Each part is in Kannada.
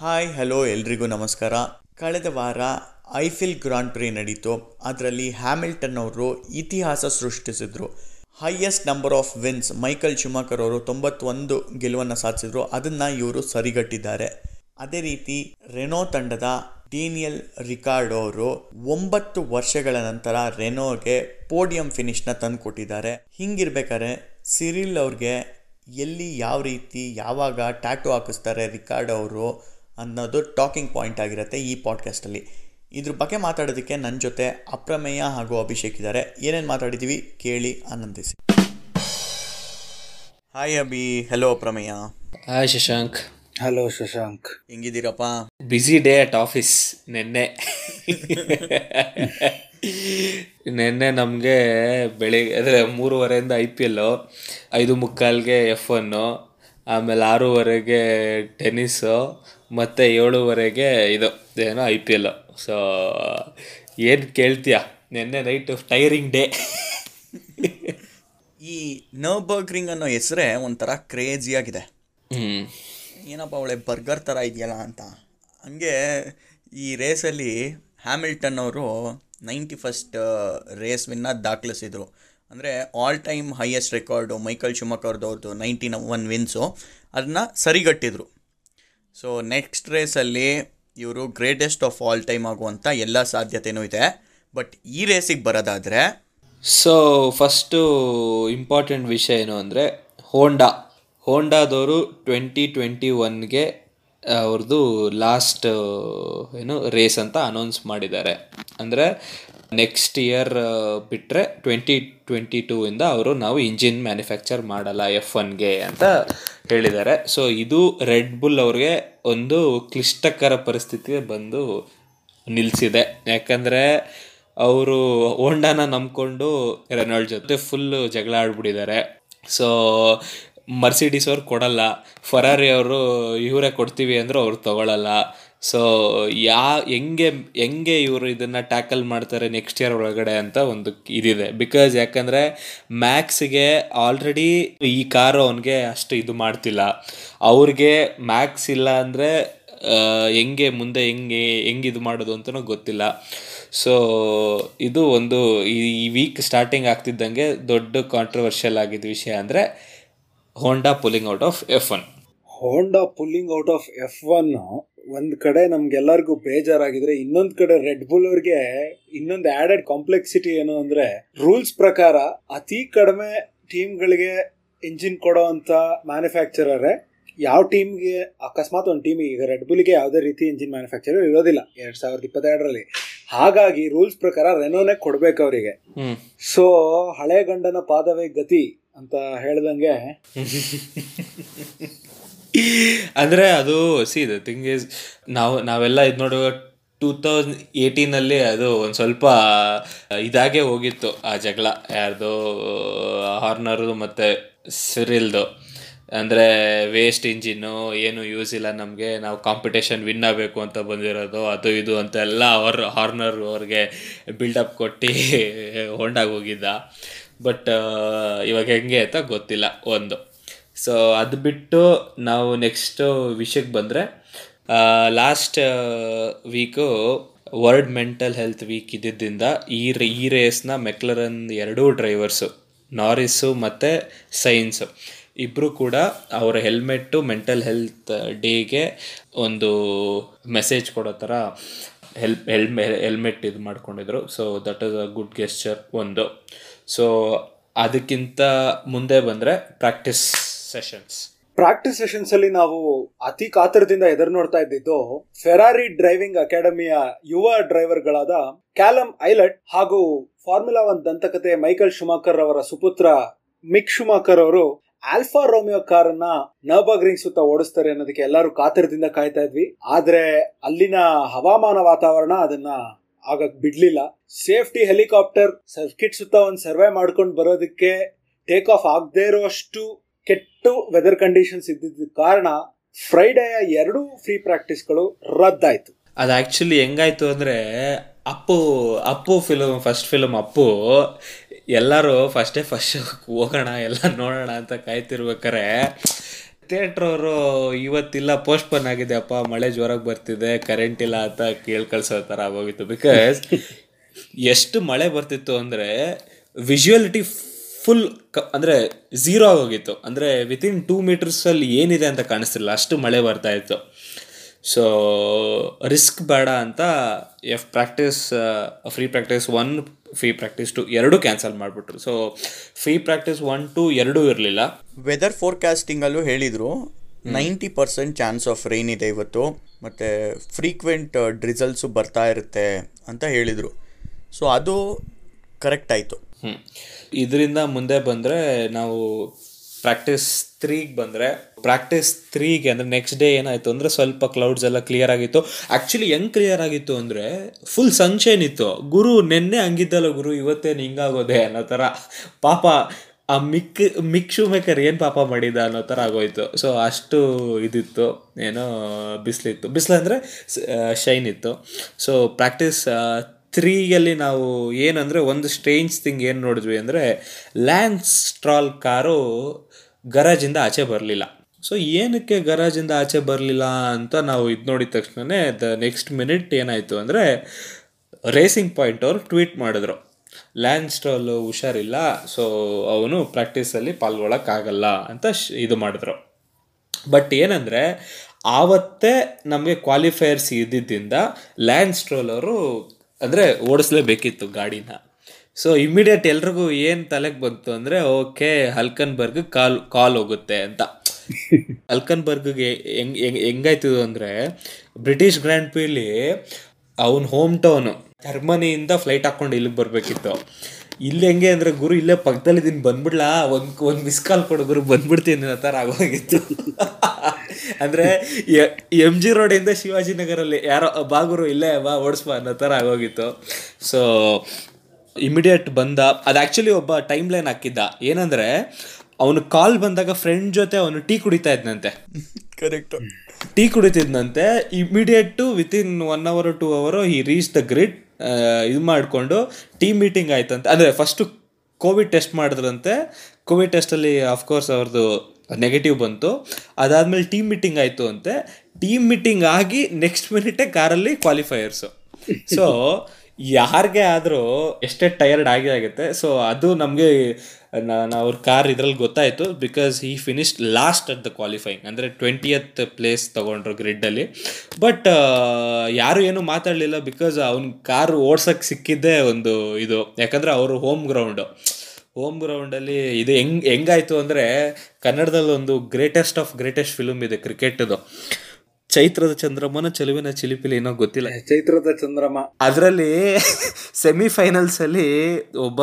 ಹಾಯ್ ಹಲೋ ಎಲ್ರಿಗೂ ನಮಸ್ಕಾರ. ಕಳೆದ ವಾರ ಐಫಿಲ್ ಗ್ರಾಂಡ್ ಪ್ರಿ ನಡೀತು. ಅದರಲ್ಲಿ ಹ್ಯಾಮಿಲ್ಟನ್ ಅವರು ಇತಿಹಾಸ ಸೃಷ್ಟಿಸಿದ್ರು. Highest number of wins Michael Schumacher ಅವರು ತೊಂಬತ್ತೊಂದು ಗೆಲುವನ್ನು ಸಾಧಿಸಿದ್ರು. ಅದನ್ನು ಇವರು ಸರಿಗಟ್ಟಿದ್ದಾರೆ. ಅದೇ ರೀತಿ ರೆನೋ ತಂಡದ ಡೇನಿಯಲ್ ರಿಕಾರ್ಡೋ ಅವರು ಒಂಬತ್ತು ವರ್ಷಗಳ ನಂತರ ರೆನೋಗೆ ಪೋಡಿಯಂ ಫಿನಿಶ್ನ ತಂದು ಕೊಟ್ಟಿದ್ದಾರೆ ಹಿಂಗಿರ್ಬೇಕಾದ್ರೆ ಸಿರಿಲ್ ಅವ್ರಿಗೆ ಎಲ್ಲಿ ಯಾವ ರೀತಿ ಯಾವಾಗ ಟ್ಯಾಟು ಹಾಕಿಸ್ತಾರೆ ರಿಕಾರ್ಡ್ ಅವರು ಅನ್ನೋದು ಟಾಕಿಂಗ್ ಪಾಯಿಂಟ್ ಆಗಿರುತ್ತೆ ಈ ಪಾಡ್ಕಾಸ್ಟಲ್ಲಿ ಇದ್ರ ಬಗ್ಗೆ ಮಾತಾಡೋದಕ್ಕೆ ನನ್ನ ಜೊತೆ ಅಪ್ರಮೇಯ ಹಾಗೂ ಅಭಿಷೇಕ್ ಇದ್ದಾರೆ. ಏನೇನು ಮಾತಾಡಿದ್ದೀವಿ ಕೇಳಿ ಆನಂದಿಸಿ. Hi Abhi. Hello Aprameya. Hi Shashank. Hello Shashank. ಹೆಂಗಿದ್ದೀರಪ್ಪ? Busy day at office ನಿನ್ನೆ. ನಿನ್ನೆ ನಮಗೆ ಬೆಳಿಗ್ಗೆ ಅಂದರೆ ಮೂರುವರೆಯಿಂದ ಐ ಪಿ ಎಲ್ಲು ಐದು ಮುಕ್ಕಾಲ್ಗೆ ಎಫ್ ಒನ್ನು ಆಮೇಲೆ ಆರೂವರೆಗೆ ಟೆನ್ನಿಸ್ಸು ಮತ್ತು ಏಳುವರೆಗೆ ಇದು ಏನೋ ಐ ಪಿ ಎಲ್ ಸೊ ಏನು ಕೇಳ್ತೀಯ? ನಿನ್ನೆ ನೈಟ್ ಟೈರಿಂಗ್ ಡೇ ಈ ನರ್ಬರ್ಗ್ರಿಂಗ್ ಅನ್ನೋ ಹೆಸರೇ ಒಂಥರ ಕ್ರೇಜಿ ಆಗಿದೆ. ಏನಪ್ಪ ಅವಳೆ ಬರ್ಗರ್ ಥರ ಇದೆಯಲ್ಲ ಅಂತ. ಹಂಗೆ ಈ ರೇಸಲ್ಲಿ ಹ್ಯಾಮಿಲ್ಟನ್ ಅವರು ನೈಂಟಿ ಫಸ್ಟ್ ರೇಸ್ ವಿನ್ನ ದಾಖಲಿಸಿದರು. ಅಂದರೆ all time highest record Michael ಶುಮಕರ್ದವ್ರದ್ದು ninety one wins ಅದನ್ನ ಸರಿಗಟ್ಟಿದ್ರು. ಸೊ ನೆಕ್ಸ್ಟ್ ರೇಸಲ್ಲಿ ಇವರು ಗ್ರೇಟೆಸ್ಟ್ ಆಫ್ ಆಲ್ ಟೈಮ್ ಆಗುವಂಥ ಎಲ್ಲ ಸಾಧ್ಯತೆಯೂ ಇದೆ. ಬಟ್ ಈ ರೇಸಿಗೆ ಬರೋದಾದರೆ ಸೊ ಫಸ್ಟು ಇಂಪಾರ್ಟೆಂಟ್ ವಿಷಯ ಏನು ಅಂದರೆ ಹೋಂಡಾ ಹೋಂಡಾದವರು ಟ್ವೆಂಟಿ ಟ್ವೆಂಟಿ ಒನ್ಗೆ ಅವ್ರದ್ದು ಲಾಸ್ಟ್ ಏನು ರೇಸ್ ಅಂತ ಅನೌನ್ಸ್ ಮಾಡಿದ್ದಾರೆ. ಅಂದರೆ ನೆಕ್ಸ್ಟ್ ಇಯರ್ ಬಿಟ್ಟರೆ ಟ್ವೆಂಟಿ ಟ್ವೆಂಟಿ ಟೂ ಇಂದ ಅವರು ನಾವು ಇಂಜಿನ್ ಮ್ಯಾನುಫ್ಯಾಕ್ಚರ್ ಮಾಡಲ್ಲ ಎಫ್ ಒನ್ಗೆ ಅಂತ ಹೇಳಿದ್ದಾರೆ. ಸೊ ಇದು ರೆಡ್ ಬುಲ್ ಅವ್ರಿಗೆ ಒಂದು ಕ್ಲಿಷ್ಟಕರ ಪರಿಸ್ಥಿತಿಗೆ ಬಂದು ನಿಲ್ಲಿಸಿದೆ ಯಾಕಂದರೆ ಅವರು ಹೋಂಡಾನ ನಂಬಿಕೊಂಡು ರೆನಾಲ್ಡ್ ಜೊತೆ ಫುಲ್ಲು ಜಗಳ ಆಡ್ಬಿಟ್ಟಿದ್ದಾರೆ. ಸೊ ಮರ್ಸಿಡೀಸ್ ಅವ್ರು ಕೊಡಲ್ಲ. ಫರಾರಿ ಅವರು ಇವರೇ ಕೊಡ್ತೀವಿ ಅಂದರೂ ಅವ್ರು ತಗೊಳ್ಳಲ್ಲ ಸೊ ಯಾ, ಹೆಂಗೆ ಹೆಂಗೆ ಇವರು ಇದನ್ನು ಟ್ಯಾಕಲ್ ಮಾಡ್ತಾರೆ ನೆಕ್ಸ್ಟ್ ಇಯರ್ ಒಳಗಡೆ ಅಂತ ಒಂದು ಇದಿದೆ. ಬಿಕಾಸ್ ಯಾಕಂದರೆ ಮ್ಯಾಕ್ಸ್ಗೆ ಆಲ್ರೆಡಿ ಈ ಕಾರು ಅವನಿಗೆ ಅಷ್ಟು ಇದು ಮಾಡ್ತಿಲ್ಲ. ಅವ್ರಿಗೆ ಮ್ಯಾಕ್ಸ್ ಇಲ್ಲ ಅಂದರೆ ಹೆಂಗೆ ಮುಂದೆ ಹೆಂಗೆ ಹೆಂಗೆ ಇದು ಮಾಡೋದು ಅಂತಲೂ ಗೊತ್ತಿಲ್ಲ. ಸೊ ಇದು ಒಂದು ಈ ವೀಕ್ ಸ್ಟಾರ್ಟಿಂಗ್ ಆಗ್ತಿದ್ದಂಗೆ ದೊಡ್ಡ ಕಾಂಟ್ರವರ್ಷಿಯಲ್ ಆಗಿದ್ದ ವಿಷಯ ಅಂದರೆ Honda pulling out of F one Honda pulling out of F one ಒಂದ್ ಕಡೆ ನಮ್ಗೆಲ್ಲರಿಗೂ ಬೇಜಾರಾಗಿದ್ರೆ ಇನ್ನೊಂದ್ ಕಡೆ ರೆಡ್ ಬುಲ್ ಅವ್ರಿಗೆ ಇನ್ನೊಂದು ಆಡೆಡ್ ಕಾಂಪ್ಲೆಕ್ಸಿಟಿ ಏನು ಅಂದ್ರೆ ರೂಲ್ಸ್ ಪ್ರಕಾರ ಅತಿ ಕಡಿಮೆ ಟೀಮ್ಗಳಿಗೆ ಇಂಜಿನ್ ಕೊಡೋ ಅಂತ ಮ್ಯಾನುಫ್ಯಾಕ್ಚರರ್ ಯಾವ ಟೀಮ್ಗೆ ಅಕಸ್ಮಾತ್ ಒಂದು ಟೀಮ್ ಈಗ ರೆಡ್ ಬುಲ್ಗೆ ಯಾವುದೇ ರೀತಿ ಇಂಜಿನ್ ಮ್ಯಾನುಫ್ಯಾಕ್ಚರರ್ ಇರೋದಿಲ್ಲ ಎರಡ್ ಸಾವಿರದ ಇಪ್ಪತ್ತೆರಡರಲ್ಲಿ. ಹಾಗಾಗಿ ರೂಲ್ಸ್ ಪ್ರಕಾರ ರೆನೋನೆ ಕೊಡ್ಬೇಕು ಅವರಿಗೆ. ಸೊ ಹಳೆ ಗಂಡನ ಪಾದವೇ ಗತಿ ಅಂತ ಹೇಳ್ದಂಗೆ ಅಂದರೆ ಅದು ಸಿ ದ ಥಿಂಗ್ ಈಸ್ ನಾವು, ನಾವೆಲ್ಲ ಇದು ನೋಡುವ ಟೂ ತೌಸಂಡ್ ಏಯ್ಟೀನಲ್ಲಿ ಅದು ಒಂದು ಸ್ವಲ್ಪ ಇದಾಗೆ ಹೋಗಿತ್ತು, ಆ ಜಗಳ. ಯಾರ್ದು ಹಾರ್ನರ್ ಮತ್ತು ಸಿರಿಲ್ದು ಅಂದರೆ ವೇಸ್ಟ್ ಇಂಜಿನ್ನು ಏನು ಯೂಸ್ ಇಲ್ಲ ನಮಗೆ. ನಾವು ಕಾಂಪಿಟೇಷನ್ ವಿನ್ ಆಗಬೇಕು ಅಂತ ಬಂದಿರೋದು, ಅದು ಇದು ಅಂತ ಎಲ್ಲ ಅವ್ರ ಹಾರ್ನರ್ ಅವ್ರಿಗೆ ಬಿಲ್ಡಪ್ ಕೊಟ್ಟು ಹೊಂಡಾಗಿ ಹೋಗಿದ್ದ. ಬಟ್ ಇವಾಗ ಹೆಂಗೆ ಅಂತ ಗೊತ್ತಿಲ್ಲ, ಒಂದು. ಸೊ ಅದು ಬಿಟ್ಟು ನಾವು ನೆಕ್ಸ್ಟ್ ವಿಷಯಕ್ಕೆ ಬಂದರೆ last week world mental health week ಇದ್ದಿದ್ದರಿಂದ ಈ ಈ ರೇಸ್ನ ಮೆಕ್ಲರನ್ ಎರಡೂ ಡ್ರೈವರ್ಸು ನಾರಿಸು ಮತ್ತು ಸೈನ್ಸು ಇಬ್ಬರು ಕೂಡ ಅವರ ಹೆಲ್ಮೆಟ್ಟು ಮೆಂಟಲ್ ಹೆಲ್ತ್ ಡೇಗೆ ಒಂದು ಮೆಸೇಜ್ ಕೊಡೋ ಥರ ಹೆಲ್ಪ್ ಹೆಲ್ಮೆ ಹೆಲ್ಮೆಟ್ ಇದು ಮಾಡ್ಕೊಂಡಿದ್ರು. So that is a good gesture ಒಂದು. ಸೊ ಅದಕ್ಕಿಂತ ಮುಂದೆ ಬಂದರೆ ಪ್ರಾಕ್ಟೀಸ್ ಸೆಷನ್ಸ್ ಪ್ರಾಕ್ಟೀಸ್ ಸೆಷನ್ಸ್ ಅಲ್ಲಿ ನಾವು ಅತಿ ಕಾತರದಿಂದ ಎದುರು ನೋಡ್ತಾ ಇದ್ದಿದ್ದು ಫೆರಾರಿ ಡ್ರೈವಿಂಗ್ ಅಕಾಡೆಮಿಯ ಯುವ ಡ್ರೈವರ್ಗಳಾದ ಕ್ಯಾಲಮ್ ಐಲಟ್ ಹಾಗೂ ಫಾರ್ಮುಲಾ ಒನ್ ದಂತಕತೆ ಮೈಕಲ್ ಶುಮಾಕರ್ ಅವರ ಸುಪುತ್ರ ಮಿಕ್ ಶುಮಾಕರ್ ಅವರು ಆಲ್ಫಾ ರೋಮಿಯೋ ಕಾರನ್ನ ನರ್ಬರ್ಗ್ರಿಂಗ್ ಸುತ್ತ ಓಡಿಸ್ತಾರೆ ಅನ್ನೋದಕ್ಕೆ ಎಲ್ಲರೂ ಕಾತರದಿಂದ ಕಾಯ್ತಾ ಇದ್ವಿ. ಆದ್ರೆ ಅಲ್ಲಿನ ಹವಾಮಾನ ವಾತಾವರಣ ಅದನ್ನ ಆಗಕ್ ಬಿಡ್ಲಿಲ್ಲ. ಸೇಫ್ಟಿ ಹೆಲಿಕಾಪ್ಟರ್ ಸರ್ಕಿಟ್ ಸುತ್ತ ಒಂದು ಸರ್ವೆ ಮಾಡ್ಕೊಂಡು ಬರೋದಕ್ಕೆ ಟೇಕ್ ಆಫ್ ಆಗದೆ ಇರುವಷ್ಟು ಕೆಟ್ಟು ವೆದರ್ ಕಂಡೀಷನ್ಸ್ ಇದ್ದಿದ್ದ ಕಾರಣ ಫ್ರೈಡೆಯ ಎರಡು ಫ್ರೀ ಪ್ರಾಕ್ಟೀಸ್ಗಳು ರದ್ದಾಯ್ತು. ಅದು ಆ್ಯಕ್ಚುಲಿ ಹೆಂಗಾಯ್ತು ಅಂದರೆ Appu Appu film first film Appu ಎಲ್ಲರೂ ಫಸ್ಟೇ ಫಸ್ಟ್ ಹೋಗೋಣ ಎಲ್ಲ ನೋಡೋಣ ಅಂತ ಕಾಯ್ತಿರ್ಬೇಕಾರೆ ಥಿಯೇಟ್ರ್ ಅವರು ಇವತ್ತಿಲ್ಲ ಪೋಸ್ಟ್ಪೋನ್ ಆಗಿದೆ ಅಪ್ಪ ಮಳೆ ಜೋರಾಗಿ ಬರ್ತಿದೆ ಕರೆಂಟ್ ಇಲ್ಲ ಅಂತ ಕೇಳಿ ಕಳ್ಸೋ ಥರ ಆಗೋಗಿತ್ತು. ಬಿಕಾಸ್ ಎಷ್ಟು ಮಳೆ ಬರ್ತಿತ್ತು ಅಂದರೆ ವಿಜುವಲಿಟಿ ಫುಲ್ ಕ ಅಂದರೆ ಝೀರೋ ಆಗೋಗಿತ್ತು. ಅಂದರೆ ವಿತಿನ್ ಟೂ ಮೀಟರ್ಸಲ್ಲಿ ಏನಿದೆ ಅಂತ ಕಾಣಿಸ್ತಿಲ್ಲ. ಅಷ್ಟು ಮಳೆ ಬರ್ತಾ ಇತ್ತು. ಸೊ ರಿಸ್ಕ್ ಬೇಡ ಅಂತ F practice free practice one free practice two ಎರಡೂ ಕ್ಯಾನ್ಸಲ್ ಮಾಡಿಬಿಟ್ರು. So free practice one two ಎರಡೂ ಇರಲಿಲ್ಲ. ವೆದರ್ ಫೋರ್ಕಾಸ್ಟಿಂಗಲ್ಲೂ ಹೇಳಿದರು ninety percent chance of rain ಇದೆ ಇವತ್ತು. ಮತ್ತು ಫ್ರೀಕ್ವೆಂಟ್ ಡ್ರಿಸಲ್ಸು ಬರ್ತಾ ಇರುತ್ತೆ ಅಂತ ಹೇಳಿದರು. ಸೊ ಅದು ಕರೆಕ್ಟ್ ಆಯಿತು. ಹ್ಞೂ ಇದರಿಂದ ಮುಂದೆ ಬಂದರೆ ನಾವು ಪ್ರಾಕ್ಟೀಸ್ ತ್ರೀಗೆ ಬಂದರೆ ಪ್ರಾಕ್ಟೀಸ್ ತ್ರೀಗೆ ಅಂದರೆ ನೆಕ್ಸ್ಟ್ ಡೇ ಏನಾಯಿತು ಅಂದರೆ ಸ್ವಲ್ಪ ಕ್ಲೌಡ್ಸ್ ಎಲ್ಲ ಕ್ಲಿಯರ್ ಆಗಿತ್ತು. ಆ್ಯಕ್ಚುಲಿ ಹೆಂಗೆ ಕ್ಲಿಯರ್ ಆಗಿತ್ತು ಅಂದರೆ ಫುಲ್ ಸನ್ಶೈನ್ ಇತ್ತು. ಗುರು ನೆನ್ನೆ ಹಂಗಿದ್ದಲ್ಲ ಗುರು ಇವತ್ತೇನು ಹಿಂಗಾಗೋದೆ ಅನ್ನೋ ಥರ. ಪಾಪ ಆ ಮಿಕ್ ಮಿಕ್ ಶೂ ಮೇಕರ್ ಏನು ಪಾಪ ಮಾಡಿದ ಅನ್ನೋ ಥರ ಆಗೋಯ್ತು. ಸೊ ಅಷ್ಟು ಇದಿತ್ತು, ಏನೋ ಬಿಸಿಲಿತ್ತು. ಬಿಸಿಲು ಅಂದರೆ ಶೈನ್ ಇತ್ತು. ಸೊ ಪ್ರಾಕ್ಟೀಸ್ ತ್ರೀಯಲ್ಲಿ ನಾವು ಏನಂದರೆ ಒಂದು ಸ್ಟ್ರೇಂಜ್ ಥಿಂಗ್ ಏನು ನೋಡಿದ್ವಿ ಅಂದರೆ ಲ್ಯಾನ್ಸ್ ಸ್ಟ್ರಾಲ್ ಕಾರು ಗರಾಜಿಂದ ಆಚೆ ಬರಲಿಲ್ಲ. ಸೊ ಏನಕ್ಕೆ ಗರಾಜಿಂದ ಆಚೆ ಬರಲಿಲ್ಲ ಅಂತ ನಾವು ಇದು ನೋಡಿದ ತಕ್ಷಣವೇ ದ ನೆಕ್ಸ್ಟ್ ಮಿನಿಟ್ ಏನಾಯಿತು ಅಂದರೆ ರೇಸಿಂಗ್ ಪಾಯಿಂಟ್ ಅವರು ಟ್ವೀಟ್ ಮಾಡಿದ್ರು. ಲ್ಯಾಂಡ್ ಸ್ಟ್ರಾಲ್ ಹುಷಾರಿಲ್ಲ ಸೊ ಅವನು ಪ್ರಾಕ್ಟೀಸಲ್ಲಿ ಪಾಲ್ಗೊಳ್ಳೋಕ್ಕಾಗಲ್ಲ ಅಂತ ಇದು ಮಾಡಿದ್ರು. ಬಟ್ ಏನಂದರೆ ಆವತ್ತೇ ನಮಗೆ ಕ್ವಾಲಿಫೈಯರ್ಸ್ ಇದ್ದಿದ್ದರಿಂದ ಲ್ಯಾಂಡ್ ಸ್ಟ್ರೋಲ್ ಅವರು ಅಂದರೆ ಓಡಿಸ್ಲೇಬೇಕಿತ್ತು ಗಾಡಿನ. ಸೊ ಇಮ್ಮಿಡಿಯೇಟ್ ಎಲ್ರಿಗೂ ಏನು ತಲೆಗೆ ಬಂತು ಅಂದರೆ ಓಕೆ ಹಲ್ಕನ್ಬರ್ಗ್ ಕಾಲ್ ಕಾಲ್ ಹೋಗುತ್ತೆ ಅಂತ. ಹಲ್ಕನ್ಬರ್ಗ್ಗೆ ಹೆಂಗ್ ಹೆಂಗ್ ಹೆಂಗಾಯ್ತು ಅಂದರೆ ಬ್ರಿಟಿಷ್ ಗ್ರ್ಯಾಂಡ್ ಪಿಲಿ ಅವನ ಹೋಮ್ ಟೌನು ಜರ್ಮನಿಯಿಂದ ಫ್ಲೈಟ್ ಹಾಕ್ಕೊಂಡು ಇಲ್ಲಿಗೆ ಬರಬೇಕಿತ್ತು. ಇಲ್ಲಿ ಹೆಂಗೆ ಅಂದರೆ ಗುರು ಇಲ್ಲೇ ಪಕ್ಕದಲ್ಲಿ ಇದೀನಿ ಬಂದ್ಬಿಡ್ಲಾ? ಒಂದು ಒಂದು ಮಿಸ್ ಕಾಲ್ ಕೊಡು ಗುರು ಬಂದ್ಬಿಡ್ತೀನಿ ಅನ್ನೋ ಥರ ಆಗೋಗಿತ್ತು. ಅಂದರೆ ಎಂ ಜಿ ರೋಡಿಂದ ಶಿವಾಜಿನಗರಲ್ಲಿ ಯಾರೋ ಬಾಗುರು ಇಲ್ಲೇ ಬಾ ಓಡಿಸ್ಬಾ ಅನ್ನೋ ಥರ ಆಗೋಗಿತ್ತು. ಸೊ ಇಮಿಡಿಯೇಟ್ ಬಂದ. ಅದು ಆ್ಯಕ್ಚುಲಿ ಒಬ್ಬ ಟೈಮ್ ಲೈನ್ ಹಾಕಿದ್ದ. ಏನಂದರೆ ಅವನು ಕಾಲ್ ಬಂದಾಗ ಫ್ರೆಂಡ್ ಜೊತೆ ಅವನು ಟೀ ಕುಡಿತಾ ಇದ್ನಂತೆ. Correct tea ಕುಡಿತಿದ್ನಂತೆ. Immediate within one hour to ಅವರು ಈ ರೀಚ್ ದ ಗ್ರಿಡ್ ಇದು ಮಾಡಿಕೊಂಡು ಟೀ ಮೀಟಿಂಗ್ ಆಯ್ತಂತೆ. ಅಂದರೆ ಫಸ್ಟು ಕೋವಿಡ್ ಟೆಸ್ಟ್ ಮಾಡಿದ್ರಂತೆ. ಕೋವಿಡ್ ಟೆಸ್ಟಲ್ಲಿ ಅಫ್ಕೋರ್ಸ್ ಅವ್ರದ್ದು ನೆಗೆಟಿವ್ ಬಂತು. ಅದಾದಮೇಲೆ ಟೀಮ್ ಮೀಟಿಂಗ್ ಆಯಿತು ಅಂತೆ. ಟೀಮ್ ಮೀಟಿಂಗ್ ಆಗಿ ನೆಕ್ಸ್ಟ್ ಮಿನಿಟೇ ಕಾರಲ್ಲಿ ಕ್ವಾಲಿಫೈಯರ್ಸು ಸೊ ಯಾರಿಗೆ ಆದರೂ ಎಷ್ಟೇ ಟಯರ್ಡ್ ಆಗಿ ಆಗುತ್ತೆ. ಸೊ ಅದು ನಮಗೆ ಅವ್ರ ಕಾರ್ ಇದ್ರಲ್ಲಿ ಗೊತ್ತಾಯಿತು ಬಿಕಾಸ್ ಈ finished last at the qualifying ಅಂದರೆ ಟ್ವೆಂಟಿಯತ್ ಪ್ಲೇಸ್ ತೊಗೊಂಡ್ರು ಗ್ರಿಡ್ಡಲ್ಲಿ ಬಟ್ ಯಾರು ಏನು ಮಾತಾಡಲಿಲ್ಲ ಬಿಕಾಸ್ ಅವ್ನ ಕಾರ್ ಓಡ್ಸೋಕ್ಕೆ ಸಿಕ್ಕಿದ್ದೇ ಒಂದು ಇದು. ಯಾಕಂದರೆ ಅವರು ಹೋಮ್ ಗ್ರೌಂಡು ಹೋಮ್ ಗ್ರೌಂಡಲ್ಲಿ ಇದು ಹೆಂಗ್ ಹೆಂಗಾಯ್ತು ಅಂದರೆ ಕನ್ನಡದಲ್ಲಿ ಒಂದು ಗ್ರೇಟೆಸ್ಟ್ ಆಫ್ ಗ್ರೇಟೆಸ್ಟ್ ಫಿಲಮ್ ಇದೆ ಕ್ರಿಕೆಟ್ದು ಚೈತ್ರದ ಚಂದ್ರಮನ ಚೆಲುವಿನ ಚಿಲಿಪಿಲಿ ಏನೋ ಗೊತ್ತಿಲ್ಲ. ಚೈತ್ರದ ಚಂದ್ರಮ ಅದರಲ್ಲಿ ಸೆಮಿಫೈನಲ್ಸ್ ಅಲ್ಲಿ ಒಬ್ಬ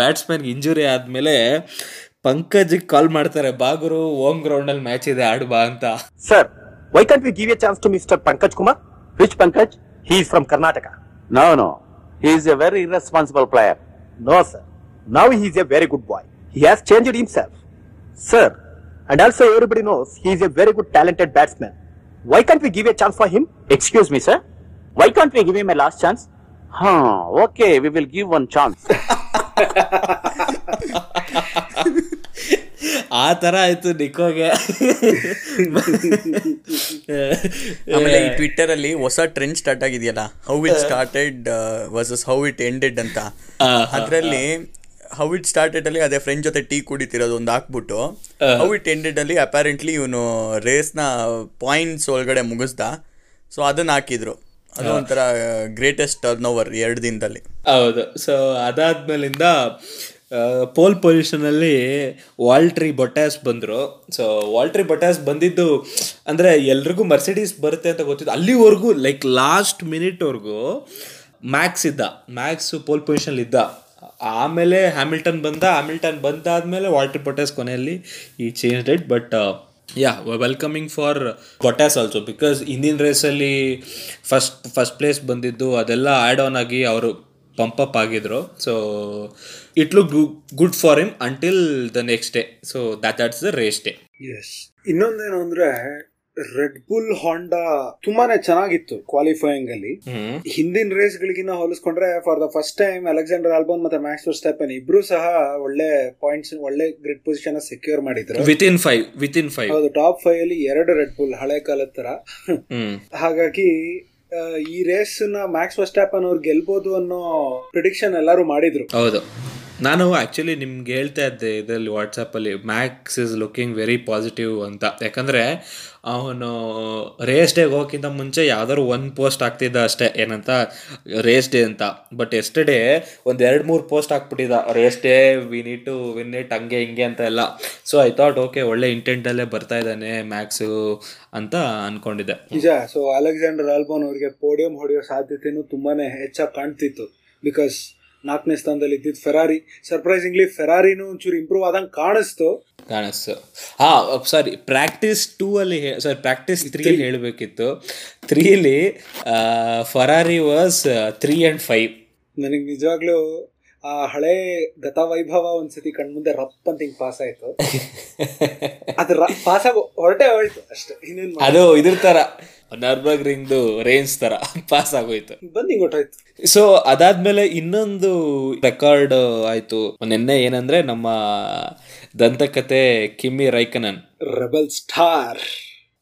ಬ್ಯಾಟ್ಸ್ಮನ್ ಇಂಜುರಿ ಆದ್ಮೇಲೆ ಪಂಕಜ್ಗೆ ಕಾಲ್ ಮಾಡ್ತಾರೆ ಬಾಗುರು ಓಮ್ ಗ್ರೌಂಡ್ ಅಲ್ಲಿ ಮ್ಯಾಚ್ ಇದೆ ಆಡು ಬಾ ಅಂತ. Sir why can we give a chance to mister Pankaj Kumar which Pankaj He is from Karnataka no no he is a very irresponsible player no sir. Now he is a very good boy. He has changed himself. Sir, and also everybody knows he is a very good talented batsman. Why can't we give a chance for him? Excuse me, sir. Why can't we give him a last chance? Huh, okay, we will give one chance. ಆ ತರ ಆಯ್ತು ನಿಕೋಗೆ ಆಮೇಲೆ ಈ ಟ್ವಿಟ್ಟರ್ ಅಲ್ಲಿ ಹೊಸ ಟ್ರೆಂಡ್ ಸ್ಟಾರ್ಟ್ ಆಗಿದೆಯಲ್ಲ how it started versus how it ended ಅಂತ ಅದರಲ್ಲಿ ಹೌ ಇಟ್ ಸ್ಟಾರ್ಟೆಡ್ ಅಲ್ಲಿ ಅದೇ ಫ್ರೆಂಡ್ ಜೊತೆ ಟೀ ಕುಡಿತಿರೋದು ಒಂದು ಹಾಕ್ಬಿಟ್ಟು ಹೌ. ಇಟ್ ಎಂಡೆಡ್ ಅಲ್ಲಿ ಅಪ್ಯಾರೆಂಟ್ಲಿ ಇವನು ರೇಸ್ನ ಪಾಯಿಂಟ್ಸ್ ಒಳಗಡೆ ಮುಗಿಸ್ದ. ಸೊ ಅದನ್ನ ಹಾಕಿದ್ರು. ಅದು ಒಂಥರ ಗ್ರೇಟೆಸ್ಟ್ ಟರ್ನ್ ಓವರ್ ಎರಡು ದಿನದಲ್ಲಿ. ಹೌದು. ಸೊ ಅದಾದ್ಮೇಲಿಂದ ಪೋಲ್ ಪೊಸಿಷನಲ್ಲಿ ವಾಲ್ಟ್ರಿ ಬೊಟ್ಯಾಸ್ ಬಂದರು. ಸೊ ವಾಲ್ಟ್ರಿ ಬೊಟ್ಯಾಸ್ ಬಂದಿದ್ದು ಅಂದರೆ ಎಲ್ರಿಗೂ ಮರ್ಸಿಡೀಸ್ ಬರುತ್ತೆ ಅಂತ ಗೊತ್ತಿತ್ತು. ಅಲ್ಲಿವರೆಗೂ ಲೈಕ್ ಲಾಸ್ಟ್ ಮಿನಿಟ್ವರೆಗೂ ಮ್ಯಾಕ್ಸ್ ಇದ್ದ. ಮ್ಯಾಕ್ಸ್ ಪೋಲ್ ಪೊಸಿಷನ್ ಇದ್ದ. ಆಮೇಲೆ ಹ್ಯಾಮಿಲ್ಟನ್ ಬಂದ, ಹ್ಯಾಮಿಲ್ಟನ್ ಬಂದಾದ್ಮೇಲೆ ವಾಲ್ಟ್ರಿ ಪೊಟ್ಯಾಸ್ ಕೊನೆಯಲ್ಲಿ ಈ change date but yeah welcoming for Bottas also because ಹಿಂದಿನ ರೇಸಲ್ಲಿ ಫಸ್ಟ್ ಫಸ್ಟ್ ಪ್ಲೇಸ್ ಬಂದಿದ್ದು, ಅದೆಲ್ಲ ಆ್ಯಡ್ ಆನ್ ಆಗಿ ಅವರು ಪಂಪ್ ಅಪ್ ಆಗಿದ್ರು. So it look good for him until the next day so that that's the race day yes ಇನ್ನೊಂದೇನು ಅಂದ್ರೆ ರೆಡ್ ಬುಲ್ ಹಾಂಡಾ ತುಂಬಾನೇ ಚೆನ್ನಾಗಿತ್ತು ಕ್ವಾಲಿಫೈಯಿಂಗ್ ಅಲ್ಲಿ. ಹಿಂದಿನ ರೇಸ್ ಗಳಿಗಿನ್ನ ಹೋಲಿಸ್ಕೊಂಡ್ರೆ for the first time Alexander Albon ಮತ್ತೆ ಮ್ಯಾಕ್ಸ್ ಸ್ಟೆಪನ್ ಇಬ್ರು ಸಹ ಒಳ್ಳೆ ಪಾಯಿಂಟ್ಸ್ ಒಳ್ಳೆ ಗ್ರಿಡ್ ಪೊಸಿಷನ್ ಸೆಕ್ಯೂರ್ ಮಾಡಿದ್ರು. Within five within five ಹೌದು ಟಾಪ್ ಫೈವ್ ಅಲ್ಲಿ ಎರಡು ರೆಡ್ ಬುಲ್ ಹಳೆ ಕಾಲದ ತರ. ಹ್ಮ್. ಹಾಗಾಗಿ ಈ ರೇಸ್ನ ಮ್ಯಾಕ್ಸ್ ಸ್ಟಾಪನ್ ಅವ್ರು ಗೆಲ್ಬಹುದು ಅನ್ನೋ ಪ್ರಿಡಿಕ್ಷನ್ ಎಲ್ಲರೂ ಮಾಡಿದ್ರು. ಹೌದು. ನಾನು ಆಕ್ಚುಲಿ ನಿಮ್ಗೆ ಹೇಳ್ತಾ ಇದ್ದೆ ಇದರಲ್ಲಿ ವಾಟ್ಸಪ್ಪಲ್ಲಿ Max is looking very positive ಅಂತ. ಯಾಕಂದರೆ ಅವನು ರೇಸ್ ಡೇಗೆ ಹೋಗೋಕ್ಕಿಂತ ಮುಂಚೆ ಯಾವ್ದಾದ್ರು ಒಂದು ಪೋಸ್ಟ್ ಹಾಕ್ತಿದ್ದ ಅಷ್ಟೇ. ಏನಂತ? ರೇಸ್ ಡೇ ಅಂತ. ಬಟ್ ಎಸ್ಟರ್ಡೇ ಒಂದು ಎರಡು ಮೂರು post ಹಾಕ್ಬಿಟ್ಟಿದ್ದ. Race day we need to win it ಹಂಗೆ, ಹಿಂಗೆ ಅಂತ ಎಲ್ಲ. ಸೊ ಐ ಥಾಟ್ ಓಕೆ ಒಳ್ಳೆ ಇಂಟೆಂಟಲ್ಲೇ ಬರ್ತಾ ಇದ್ದಾನೆ ಮ್ಯಾಕ್ಸು ಅಂತ ಅಂದ್ಕೊಂಡಿದ್ದೆ ನಿಜ. ಸೊ ಅಲೆಕ್ಸಾಂಡರ್ ಆಲ್ಬೋನ್ ಅವರಿಗೆ ಪೋಡಿಯಂ ಹೊಡೆಯೋ ಸಾಧ್ಯತೆಯೂ ತುಂಬಾ ಹೆಚ್ಚಾಗಿ ಕಾಣ್ತಿತ್ತು. ಬಿಕಾಸ್ ನಾಲ್ಕನೇ ಸ್ಥಾನದಲ್ಲಿ ಇದ್ದಿದ್ದು ಫೆರಾರಿ ಸರ್ಪ್ರೈಸಿಂಗ್ಲಿ ಫೆರಾರಿನೂ ಒಂಚೂರು ಇಂಪ್ರೂವ್ ಆದಂಗೆ ಕಾಣಿಸ್ತು. ಕಾಣಿಸ್ತು. ಹಾ ಸಾರಿ ಪ್ರಾಕ್ಟೀಸ್ ಟೂ ಅಲ್ಲಿ ಸಾರಿ ಪ್ರಾಕ್ಟೀಸ್ ತ್ರೀ ಅಲ್ಲಿ ಹೇಳಬೇಕಿತ್ತು. ತ್ರೀಲಿ Ferrari was three and five ನನಗೆ ನಿಜವಾಗ್ಲೂ ಆ ಹಳೆ ಗತವೈಭವ ಒಂದ್ಸತಿ ಕಣ್ಮುಂದೆ ರಪ್ ಅಂತ ಹಿಂಗ್ ಪಾಸ್ ಆಯ್ತು. ಅದು ಪಾಸ್ ಆಗ ಹೊರಟೆ ಹೋಯ್ತು ಅಷ್ಟೇ ಇನ್ನೇನ್ ಅದು ಇದ್ರ ತರ ನರ್ಬರ್ಗ್ ರಿಂಗ್ದು ರೇಂಜ್ ತರ ಪಾಸ್ ಆಗೋಯ್ತು. ಬಂದ್ ಹಿಂಗ್ ಹೊರ್ಟೋಯ್ತು. ಸೊ ಅದಾದ್ಮೇಲೆ ಇನ್ನೊಂದು ರೆಕಾರ್ಡ್ ಆಯ್ತು. ನಿನ್ನೆ ಏನಂದ್ರೆ ನಮ್ಮ ದಂತಕತೆ Kimi Raikkonen. Rebel star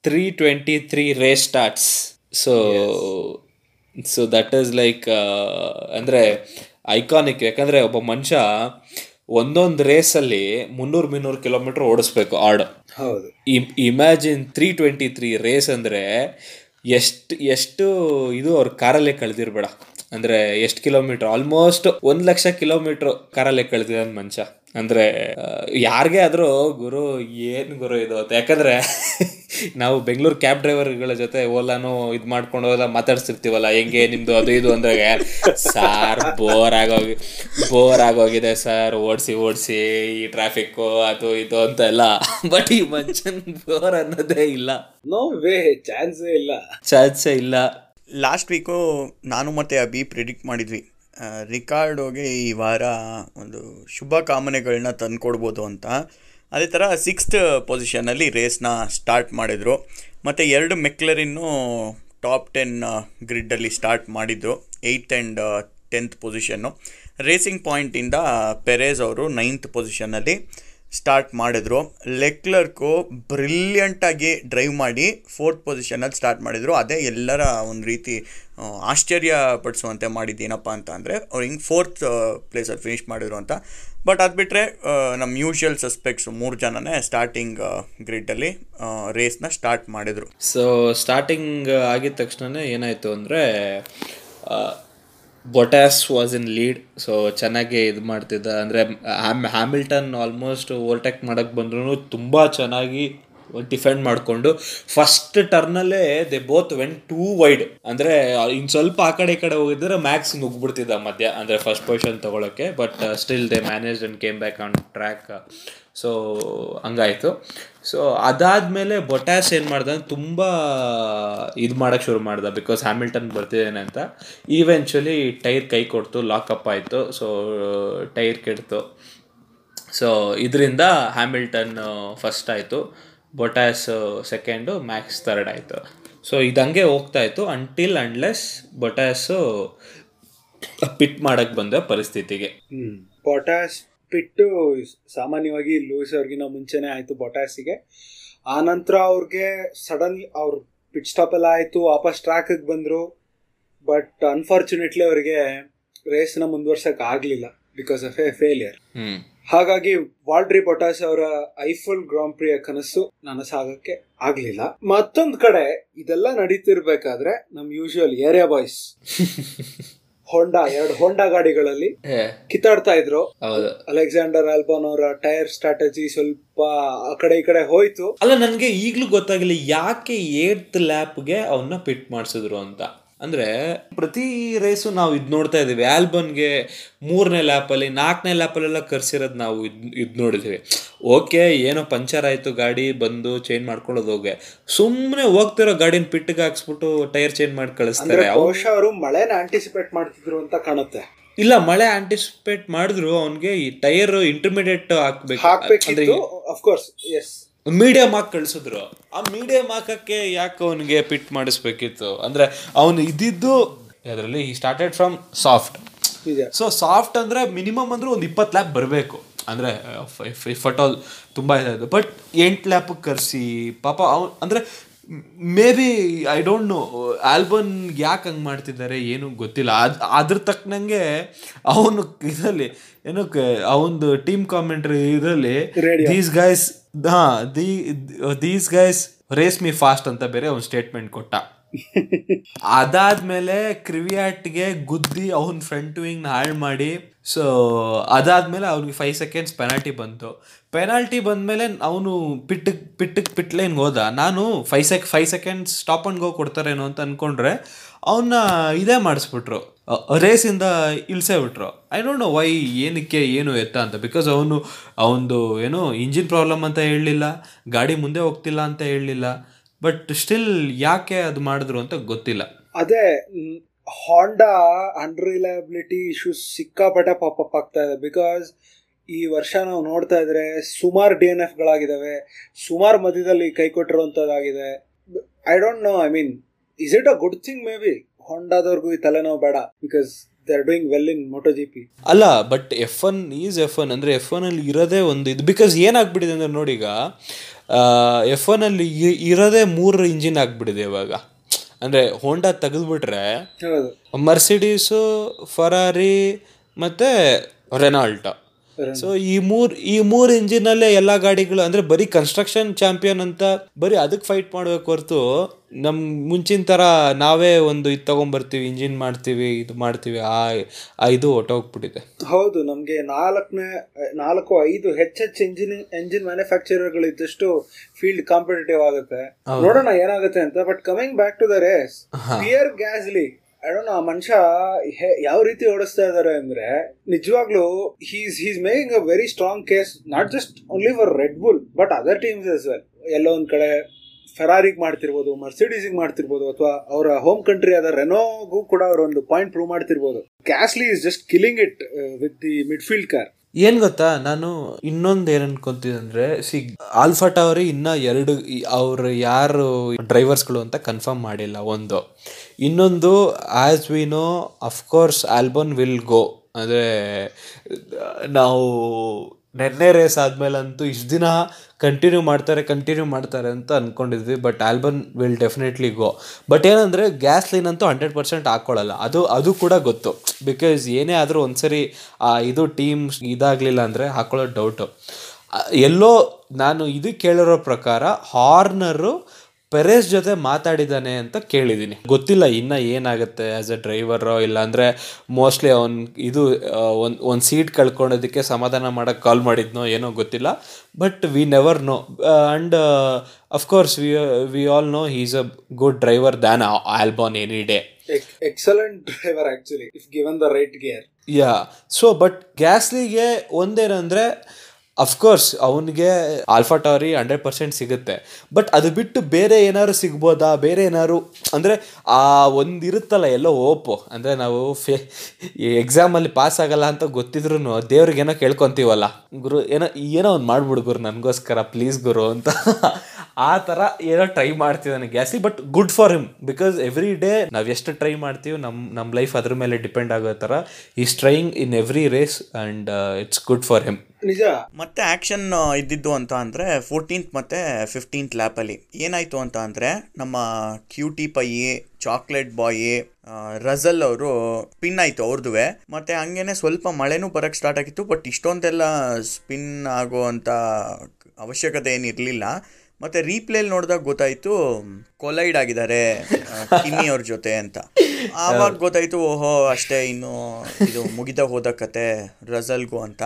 three twenty three race starts so so that is like ಅಂದರೆ ಐಕಾನಿಕ್ ಯಾಕಂದ್ರೆ ಒಬ್ಬ ಮನುಷ್ಯ ಒಂದೊಂದು ರೇಸಲ್ಲಿ ಮುನ್ನೂರು ಮುನ್ನೂರು ಕಿಲೋಮೀಟರ್ ಓಡಿಸ್ಬೇಕು ಆಡ್ ಹೌದು. Imagine three twenty three race ಅಂದರೆ ಎಷ್ಟು ಎಷ್ಟು ಇದು ಅವ್ರ ಕಾರಲ್ಲೇ ಕಳೆದಿರ್ಬೇಡ. ಅಂದರೆ ಎಷ್ಟು ಕಿಲೋಮೀಟ್ರ್ ಆಲ್ಮೋಸ್ಟ್ ಒಂದು ಲಕ್ಷ ಕಿಲೋಮೀಟ್ರ್ ಕಾರಲ್ಲೇ ಕಳೆದಿದ್ದಾನೆ ಮನುಷ್ಯ. ಅಂದರೆ ಯಾರಿಗೇ ಆದರೂ ಗುರು ಏನು ಗುರು ಇದು ಅಂತ. ಯಾಕಂದ್ರೆ ನಾವು ಬೆಂಗಳೂರು ಕ್ಯಾಬ್ ಡ್ರೈವರ್ಗಳ ಜೊತೆ ಓಲಾನು ಇದು ಮಾಡ್ಕೊಂಡು ಹೋದ ಮಾತಾಡ್ಸಿರ್ತೀವಲ್ಲ ಹೆಂಗೆ ನಿಮ್ಮದು ಅದು ಇದು ಅಂದಾಗ ಸಾರ್ ಬೋರ್ ಆಗೋಗಿ ಬೋರ್ ಆಗೋಗಿದೆ ಸರ್ ಓಡಿಸಿ ಓಡಿಸಿ ಈ ಟ್ರಾಫಿಕ್ಕು ಅದು ಇದು ಅಂತ ಎಲ್ಲ. ಬಟ್ ಈ ಮನುಷ್ಯನ್ ಬೋರ್ ಅನ್ನೋದೇ ಇಲ್ಲ. ನೋ ವೇ ಚಾನ್ಸೇ ಇಲ್ಲ. ಚಾನ್ಸೇ ಇಲ್ಲ. ಲಾಸ್ಟ್ ವೀಕು ನಾನು ಮತ್ತೆ ಅಭಿ ಪ್ರಿಡಿಕ್ಟ್ ಮಾಡಿದ್ವಿ. ರಿಕಾರ್ಡೋಗೆ ಈ ವಾರ ಒಂದು ಶುಭ ಕಾಮನೆಗಳನ್ನ ತಂದುಕೊಡ್ಬೋದು ಅಂತ. ಅದೇ ಥರ ಸಿಕ್ಸ್ತ್ ಪೊಸಿಷನಲ್ಲಿ ರೇಸ್ನ ಸ್ಟಾರ್ಟ್ ಮಾಡಿದರು. ಮತ್ತು ಎರಡು ಮೆಕ್ಲರಿನ್ನು ಟಾಪ್ ಟೆನ್ ಗ್ರಿಡ್ಡಲ್ಲಿ ಸ್ಟಾರ್ಟ್ ಮಾಡಿದ್ದು eighth and tenth position. Racing ಪಾಯಿಂಟಿಂದ ಪೆರೇಸ್ ಅವರು ನೈನ್ತ್ ಪೊಸಿಷನಲ್ಲಿ. ಸ್ಟಾರ್ಟ್ ಮಾಡಿದ್ರು. ಲೆಕ್ಲರ್ಕು ಬ್ರಿಲಿಯಂಟಾಗಿ ಡ್ರೈವ್ ಮಾಡಿ ಫೋರ್ತ್ ಪೊಸಿಷನಲ್ಲಿ ಸ್ಟಾರ್ಟ್ ಮಾಡಿದರು. ಅದೇ ಎಲ್ಲರ ಒಂದು ರೀತಿ ಆಶ್ಚರ್ಯ ಪಡಿಸುವಂತೆ ಮಾಡಿದ್ದೇನಪ್ಪ ಅಂತ ಅಂದರೆ, ಅವ್ರು ಹಿಂಗೆ ಫೋರ್ತ್ ಪ್ಲೇಸಲ್ಲಿ ಫಿನಿಷ್ ಮಾಡಿದ್ರು ಅಂತ. ಬಟ್ ಅದು ಬಿಟ್ಟರೆ ನಮ್ಮ ಯೂಶುವಲ್ ಸಸ್ಪೆಕ್ಟ್ಸ್ ಮೂರು ಜನನೇ ಸ್ಟಾರ್ಟಿಂಗ್ ಗ್ರಿಡ್ಡಲ್ಲಿ ರೇಸ್ನ ಸ್ಟಾರ್ಟ್ ಮಾಡಿದರು. ಸೊ ಸ್ಟಾರ್ಟಿಂಗ್ ಆಗಿದ ತಕ್ಷಣನೇ ಏನಾಯಿತು ಅಂದರೆ Bottas was in lead so ಚೆನ್ನಾಗಿ ಇದು ಮಾಡ್ತಿದ್ದ. ಅಂದರೆ ಹ್ಯಾಮಿಲ್ಟನ್ ಆಲ್ಮೋಸ್ಟ್ ಓವರ್ಟೇಕ್ ಮಾಡೋಕ್ಕೆ ಬಂದ್ರೂ ತುಂಬ ಚೆನ್ನಾಗಿ ಡಿಫೆಂಡ್ ಮಾಡಿಕೊಂಡು first ಟರ್ನಲ್ಲೇ they both went too wide ಅಂದರೆ ಇನ್ನು ಸ್ವಲ್ಪ ಆ ಕಡೆ ಈ ಕಡೆ ಹೋಗಿದ್ರೆ ಮ್ಯಾಕ್ಸ್ ನುಗ್ಬಿಡ್ತಿದ್ದ ಮಧ್ಯ, ಅಂದರೆ ಫಸ್ಟ್ ಪೊಸಿಷನ್ ತೊಗೊಳಕ್ಕೆ but still they manage and came back on track so ಹಂಗಾಯಿತು. So ಅದಾದಮೇಲೆ ಬೊಟ್ಯಾಸ್ ಏನು ಮಾಡ್ದ ತುಂಬ ಇದು ಮಾಡೋಕ್ಕೆ ಶುರು ಮಾಡ್ದ ಬಿಕಾಸ್ ಹ್ಯಾಮಿಲ್ಟನ್ ಬರ್ತಿದ್ದೇನೆ ಅಂತ. ಈವೆಂಚುಲಿ ಟೈರ್ ಕೈ ಕೊಡ್ತು ಲಾಕಪ್ ಆಯಿತು. ಸೊ ಟೈರ್ ಕೆಡ್ತು. ಸೊ ಇದರಿಂದ ಹ್ಯಾಮಿಲ್ಟನ್ ಫಸ್ಟ್ ಆಯಿತು. ಬೊಟ್ಯಾಸ್ ಸೆಕೆಂಡು ಮ್ಯಾಕ್ಸ್ ಥರ್ಡ್ ಆಯಿತು. ಸೊ ಇದಂಗೆ ಹೋಗ್ತಾ ಇತ್ತು ಅಂಟಿಲ್ ಅಂಡ್ಲೆಸ್ ಬೊಟ್ಯಾಸು ಪಿಟ್ ಮಾಡೋಕ್ಕೆ ಬಂದ ಪರಿಸ್ಥಿತಿಗೆ. ಹ್ಮ್. ಪಿಟ್ಟು ಸಾಮಾನ್ಯವಾಗಿ ಲೂಯಿಸ್ ಅವ್ರಿಗಿನ ಮುಂಚೆನೆ ಆಯಿತು ಬೊಟಾಸಿಗೆ ಆ ನಂತರ ಅವ್ರಿಗೆ ಸಡನ್ ಅವ್ರ ಪಿಟ್ ಸ್ಟಾಪ್ ಎಲ್ಲ ಆಯ್ತು ವಾಪಸ್ ಟ್ರ್ಯಾಕ್ ಬಂದ್ರು. ಬಟ್ ಅನ್ಫಾರ್ಚುನೇಟ್ಲಿ ಅವರಿಗೆ ರೇಸ್ನ ಮುಂದುವರ್ಸಕ್ ಆಗ್ಲಿಲ್ಲ ಬಿಕಾಸ್ ಆಫ್ ಎ ಫೇಲಿಯರ್ ಹಾಗಾಗಿ ವಾಲ್ಡ್ರಿ ಬೊಟಾಸ್ ಅವರ ಐಫಲ್ ಗ್ರಾಂಡ್ ಪ್ರಿಯ ಕನಸು ನನಸಾಗಕ್ಕೆ ಆಗ್ಲಿಲ್ಲ. ಮತ್ತೊಂದ್ ಕಡೆ ಇದೆಲ್ಲ ನಡೀತಿರ್ಬೇಕಾದ್ರೆ ನಮ್ ಯೂಶುವಲ್ ಏರಿಯಾ ಬಾಯ್ಸ್ ಹೋಂಡಾ ಎರಡು ಹೋಂಡಾ ಗಾಡಿಗಳಲ್ಲಿ ಕಿತ್ತಾಡ್ತಾ ಇದ್ರು. ಅಲೆಕ್ಸಾಂಡರ್ ಆಲ್ಬನ್ ಅವರ ಟೈರ್ ಸ್ಟ್ರಾಟಜಿ ಸ್ವಲ್ಪ ಆ ಕಡೆ ಈ ಕಡೆ ಹೋಯ್ತು. ಅಲ್ಲ ನನಗೆ ಈಗ್ಲೂ ಗೊತ್ತಾಗಿಲ್ಲ ಯಾಕೆ ಏಟ್ ಲ್ಯಾಪ್ಗೆ ಅವನ್ನ ಪಿಟ್ ಮಾಡಿಸಿದ್ರು ಅಂತ. ಅಂದರೆ ಪ್ರತಿ ರೇಸು ನಾವು ಇದು ನೋಡ್ತಾ ಇದ್ದೀವಿ. ಆಲ್ಬನ್ಗೆ ಮೂರನೇ ಲ್ಯಾಪಲ್ಲಿ ನಾಲ್ಕನೇ ಲ್ಯಾಪಲ್ಲೆಲ್ಲ ಕರ್ಸಿರೋದು ನಾವು ಇದು ಇದು ನೋಡಿದ್ದೀವಿ ಓಕೆ ಏನೋ ಪಂಚರ್ ಆಯಿತು ಗಾಡಿ ಬಂದು ಚೇಂಜ್ ಮಾಡ್ಕೊಳ್ಳೋದು ಹೋಗೆ. ಸುಮ್ಮನೆ ಹೋಗ್ತಿರೋ ಗಾಡಿನ ಪಿಟ್ಟಿಗೆ ಹಾಕ್ಸ್ಬಿಟ್ಟು ಟೈರ್ ಚೇಂಜ್ ಮಾಡಿ ಕಳಿಸ್ತಾರೆ. ಅವ್ರು- ಬಹುಶಃ ಅವರು ಮಳೆನ ಆಂಟಿಸಿಪೇಟ್ ಮಾಡ್ತಿದ್ರು ಅಂತ ಕಾಣುತ್ತೆ. ಇಲ್ಲ ಮಳೆ ಆಂಟಿಸಿಪೇಟ್ ಮಾಡಿದ್ರು ಅವನಿಗೆ ಈ ಟೈರ್ ಇಂಟರ್ಮೀಡಿಯೇಟ್ ಹಾಕ್ಬೇಕು. ಅಂದ್ರೆ ಹಾಕ್ಬೇಕಿತ್ತು ಅಫ್ಕೋರ್ಸ್ ಎಸ್ ಮೀಡಿಯಂ ಹಾಕಿ ಕಳಿಸಿದ್ರು. ಆ ಮೀಡಿಯಾ ಹಾಕಕ್ಕೆ ಯಾಕೆ ಅವನಿಗೆ ಪಿಟ್ ಮಾಡಿಸ್ಬೇಕಿತ್ತು? ಅಂದರೆ ಅವನು ಇದ್ದಿದ್ದು ಅದರಲ್ಲಿ ಈ started from soft so soft ಅಂದರೆ ಮಿನಿಮಮ್ ಅಂದ್ರೆ ಒಂದು ಇಪ್ಪತ್ತು ಲ್ಯಾಪ್ ಬರಬೇಕು. ಅಂದರೆ ಫಟ್ ಆಲ್ ತುಂಬ ಇದಾಯಿತು. ಬಟ್ ಎಂಟು ಲ್ಯಾಪ್ ಕರೆಸಿ ಪಾಪ ಅವ್ನು ಅಂದರೆ maybe I don't know Albon ಯಾಕೆ ಹಂಗೆ ಮಾಡ್ತಿದ್ದಾರೆ ಏನು ಗೊತ್ತಿಲ್ಲ. ಅದು ಅದ್ರ ತಕ್ಕನಂಗೆ ಅವನು ಇದರಲ್ಲಿ ಏನು ಅವನದು ಟೀಮ್ ಕಾಮೆಂಟ್ರಿ ಇದರಲ್ಲಿ. ದೀಸ್ ಗೈಸ್ ಹಾಂ the these guys race me fast ಅಂತ ಬೇರೆ ಅವ್ನು ಸ್ಟೇಟ್ಮೆಂಟ್ ಕೊಟ್ಟ. ಅದಾದ್ಮೇಲೆ ಕ್ರಿವಿಯಾಟ್ಗೆ ಗುದ್ದಿ ಅವನ ಫ್ರಂಟ್ ವಿಂಗ್ ಹಾಳು ಮಾಡಿ. ಸೊ ಅದಾದ್ಮೇಲೆ ಅವ್ನಿಗೆ ಫೈವ್ ಸೆಕೆಂಡ್ಸ್ ಪೆನಾಲ್ಟಿ ಬಂತು. ಪೆನಾಲ್ಟಿ ಬಂದ್ಮೇಲೆ ಅವನು ಪಿಟ್ಟಕ್ ಪಿಟ್ಟಕ್ ಪಿಟ್ಲೇನ್ಗೆ ಹೋದ. ನಾನು five sec five seconds stop and go ಕೊಡ್ತಾರೇನೋ ಅಂತ ಅನ್ಕೊಂಡ್ರೆ ಅವನ್ನ ಇದೇ ಮಾಡಿಸ್ಬಿಟ್ರು. ರೇಸಿಂದ ಇಳಿಸೇ ಬಿಟ್ರು. ಐ ಡೋಂಟ್ ನೋ ವೈ ಏನಕ್ಕೆ ಏನು ಎತ್ತ ಅಂತ. ಬಿಕಾಸ್ ಅವನು ಅವನದು ಏನು ಇಂಜಿನ್ ಪ್ರಾಬ್ಲಮ್ ಅಂತ ಹೇಳಲಿಲ್ಲ. ಗಾಡಿ ಮುಂದೆ ಹೋಗ್ತಿಲ್ಲ ಅಂತ ಹೇಳಲಿಲ್ಲ. ಬಟ್ ಸ್ಟಿಲ್ ಯಾಕೆ ಅದು ಮಾಡಿದ್ರು ಅಂತ ಗೊತ್ತಿಲ್ಲ. ಅದೇ ಹಾಂಡಾ ಅನ್ರಿಲಯಬಿಲಿಟಿ ಇಶ್ಯೂಸ್ ಸಿಕ್ಕಾಪಟ್ಟೆ ಪಾಪಪ್ ಆಗ್ತಾ ಇದೆ. ಬಿಕಾಸ್ ಈ ವರ್ಷ ನಾವು ನೋಡ್ತಾ ಇದ್ರೆ ಸುಮಾರು ಡಿ ಎನ್ ಎಫ್ಗಳಾಗಿದ್ದಾವೆ ಸುಮಾರು ಮಧ್ಯದಲ್ಲಿ ಕೈ ಕೊಟ್ಟಿರುವಂಥದ್ದಾಗಿದೆ I don't know I mean is it a good thing maybe ಹೊಂಡಾದವ್ರಿಗೂ ಈ ತಲೆನೋವು ಬೇಡ. Because they are doing well in Moto G P ಅಲ್ಲ but F one is F one ಅಂದರೆ ಎಫ್ ಒನಲ್ಲಿ ಇರೋದೇ ಒಂದು ಇದು. ಬಿಕಾಸ್ ಏನಾಗ್ಬಿಟ್ಟಿದೆ ಅಂದರೆ ನೋಡಿ ಈಗ ಎಫ್ ಒನಲ್ಲಿ ಇರೋದೇ ಮೂರು ಇಂಜಿನ್ ಆಗ್ಬಿಟ್ಟಿದೆ ಇವಾಗ. ಅಂದರೆ ಹೋಂಡಾ ತೆಗೆದುಬಿಟ್ರೆ ಮರ್ಸಿಡೀಸು ಫರಾರಿ ಮತ್ತು ರೆನಾಲ್ಟೋ ಸೊ ಈ ಮೂರ್ ಈ ಮೂರ್ ಇಂಜಿನ್ ಅಲ್ಲೇ ಎಲ್ಲಾ ಗಾಡಿಗಳು ಅಂದ್ರೆ ಬರೀ ಕನ್ಸ್ಟ್ರಕ್ಷನ್ ಚಾಂಪಿಯನ್ ಅಂತ ಬರೀ ಅದಕ್ಕೆ ಫೈಟ್ ಮಾಡ್ಬೇಕು ಹೊರತು ನಮ್ ಮುಂಚಿನ ತರ ನಾವೇ ಒಂದು ಇದು ತಗೊಂಡ್ಬರ್ತೀವಿ ಇಂಜಿನ್ ಮಾಡ್ತೀವಿ ಇದು ಮಾಡ್ತೀವಿ ಆ ಇದು ಹೊಟ್ಟೋಗ್ಬಿಟ್ಟಿದೆ ಹೌದು ನಮಗೆ ನಾಲ್ಕನೇ ನಾಲ್ಕು ಐದು ಹೆಚ್ಚೆಚ್ಚು ಇಂಜಿನ್ ಎಂಜಿನ್ ಮ್ಯಾನುಫ್ಯಾಕ್ಚರರ್ಗಳು ಇದ್ದಷ್ಟು ಫೀಲ್ಡ್ ಕಾಂಪಿಟೇಟಿವ್ ಆಗುತ್ತೆ. ನೋಡೋಣ ಏನಾಗುತ್ತೆ ಅಂತ but coming back to the race Pierre Gasly I don't ಆ ಮನುಷ್ಯ ಯಾವ ರೀತಿ ಓಡಿಸ್ತಾ ಇದ್ದಾರೆ ಅಂದ್ರೆ ನಿಜವಾಗ್ಲೂ he's he's making a very strong case not just only for Red Bull but other teams as well ಎಲ್ಲೋ ಒಂದ್ ಕಡೆ ಫೆರಾರಿಗ್ ಮಾಡ್ತಿರ್ಬೋದು ಮರ್ಸಿಡೀಸಿಗೆ ಮಾಡ್ತಿರ್ಬೋದು, ಅಥವಾ ಅವರ ಹೋಮ್ ಕಂಟ್ರಿ ಆದ ರೆನೋಗೂ ಕೂಡ ಅವರ ಒಂದು point prove ಮಾಡ್ತಿರ್ಬೋದು. Gasly is just killing it with the midfield car ಏನ್ ಗೊತ್ತಾ? ನಾನು ಇನ್ನೊಂದು ಏನ್ ಅನ್ಕೊಂತಿದ್ ಅಂದ್ರೆ ಸಿ ಆಲ್ಫಾ ಟವರ್ ಇನ್ನ ಎರಡು ಅವ್ರು ಯಾರು ಡ್ರೈವರ್ಸ್ಗಳು ಅಂತ ಕನ್ಫರ್ಮ್ ಮಾಡಿಲ್ಲ, ಒಂದು. ಇನ್ನೊಂದು as we know of course Albon will go ಅಂದರೆ, ನಾವು ನೆನ್ನೆ ರೇಸ್ ಆದಮೇಲೆ ಅಂತೂ ಇಷ್ಟು ದಿನ ಕಂಟಿನ್ಯೂ ಮಾಡ್ತಾರೆ ಕಂಟಿನ್ಯೂ ಮಾಡ್ತಾರೆ ಅಂತ ಅಂದ್ಕೊಂಡಿದ್ವಿ but Albon will definitely go but ಏನಂದರೆ ಗ್ಯಾಸ್ ಲೈನ್ ಅಂತೂ ಹಂಡ್ರೆಡ್ ಪರ್ಸೆಂಟ್ ಹಾಕ್ಕೊಳ್ಳಲ್ಲ ಅದು ಅದು ಕೂಡ ಗೊತ್ತು. ಬಿಕಾಸ್ ಏನೇ ಆದರೂ ಒಂದ್ಸರಿ ಸರಿ ಇದು ಟೀಮ್ ಇದಾಗಲಿಲ್ಲ ಅಂದರೆ ಹಾಕ್ಕೊಳ್ಳೋ ಡೌಟು ಎಲ್ಲೋ ನಾನು ಇದು ಕೇಳಿರೋ ಪ್ರಕಾರ ಹಾರ್ನರು ಪೆರೇಸ್ ಜೊತೆ ಮಾತಾಡಿದ್ದಾನೆ ಅಂತ ಕೇಳಿದ್ದೀನಿ. ಗೊತ್ತಿಲ್ಲ ಇನ್ನು ಏನಾಗುತ್ತೆ ಆ್ಯಸ್ ಎ ಡ್ರೈವರೋ ಇಲ್ಲಾಂದರೆ ಮೋಸ್ಟ್ಲಿ ಅವ್ನು ಇದು ಒಂದು ಒಂದು ಸೀಟ್ ಕಳ್ಕೊಳೋದಕ್ಕೆ ಸಮಾಧಾನ ಮಾಡೋಕ್ಕೆ ಕಾಲ್ ಮಾಡಿದ್ನೋ ಏನೋ ಗೊತ್ತಿಲ್ಲ but we never know and of course we we all know he's a good driver than Albon any day excellent driver actually if given the right gear yeah so but ಗ್ಯಾಸ್ಲಿಗೆ ಒಂದೇನಂದರೆ ಅಫ್ಕೋರ್ಸ್ ಅವನಿಗೆ ಆಲ್ಫಾ ಟವರಿ ಹಂಡ್ರೆಡ್ ಪರ್ಸೆಂಟ್ ಸಿಗುತ್ತೆ. ಬಟ್ ಅದು ಬಿಟ್ಟು ಬೇರೆ ಏನಾದ್ರು ಸಿಗ್ಬೋದಾ? ಬೇರೆ ಏನಾದ್ರು, ಅಂದರೆ ಆ ಒಂದು ಇರುತ್ತಲ್ಲ ಎಲ್ಲೋ ಓಪು ಅಂದರೆ ನಾವು ಫೇ ಎಕ್ಸಾಮಲ್ಲಿ ಪಾಸ್ ಆಗಲ್ಲ ಅಂತ ಗೊತ್ತಿದ್ರು ದೇವ್ರಿಗೆ ಏನೋ ಕೇಳ್ಕೊತೀವಲ್ಲ. ಗುರು, ಏನೋ ಏನೋ ಒಂದು ಮಾಡ್ಬಿಡು ಗುರು ನನಗೋಸ್ಕರ ಪ್ಲೀಸ್ ಗುರು ಅಂತ. ಆ ಥರ ಏನೋ ಟ್ರೈ ಮಾಡ್ತಿದ್ದಾನೆ Gasly but good for him because every day ನಾವು ಎಷ್ಟು ಟ್ರೈ ಮಾಡ್ತೀವಿ ನಮ್ಮ ನಮ್ ಲೈಫ್ ಅದ್ರ ಮೇಲೆ ಡಿಪೆಂಡ್ ಆಗೋ ಥರ is trying in every race and it's good for him ನಿಜ? ಮತ್ತೆ ಆಕ್ಷನ್ ಇದ್ದಿದ್ದು ಅಂತ ಅಂದರೆ ಫೋರ್ಟೀನ್ತ್ ಮತ್ತೆ ಫಿಫ್ಟೀನ್ತ್ ಲ್ಯಾಪಲ್ಲಿ ಏನಾಯಿತು ಅಂತ ಅಂದರೆ ನಮ್ಮ cutie pie chocolate boy Russell ಅವರು ಸ್ಪಿನ್ ಆಯಿತು ಅವ್ರದುವೆ. ಮತ್ತೆ ಹಂಗೇನೆ ಸ್ವಲ್ಪ ಮಳೆನೂ ಬರೋಕ್ಕೆ ಸ್ಟಾರ್ಟ್ ಆಗಿತ್ತು ಬಟ್ ಇಷ್ಟೊಂದೆಲ್ಲ ಸ್ಪಿನ್ ಆಗೋ ಅಂಥ ಅವಶ್ಯಕತೆ ಏನಿರಲಿಲ್ಲ. ಮತ್ತು ರೀಪ್ಲೇಲಿ ನೋಡಿದಾಗ ಗೊತ್ತಾಯ್ತು ಕೊಲೈಡ್ ಆಗಿದ್ದಾರೆ ಕಿಮ್ಮಿ ಅವ್ರ ಜೊತೆ ಅಂತ. ಆವಾಗ ಗೊತ್ತಾಯ್ತು ಓಹೋ ಅಷ್ಟೇ ಇನ್ನು ಇದು ಮುಗಿದ ಹೋದ ಕತೆ ರಜಲ್ಗೂ ಅಂತ.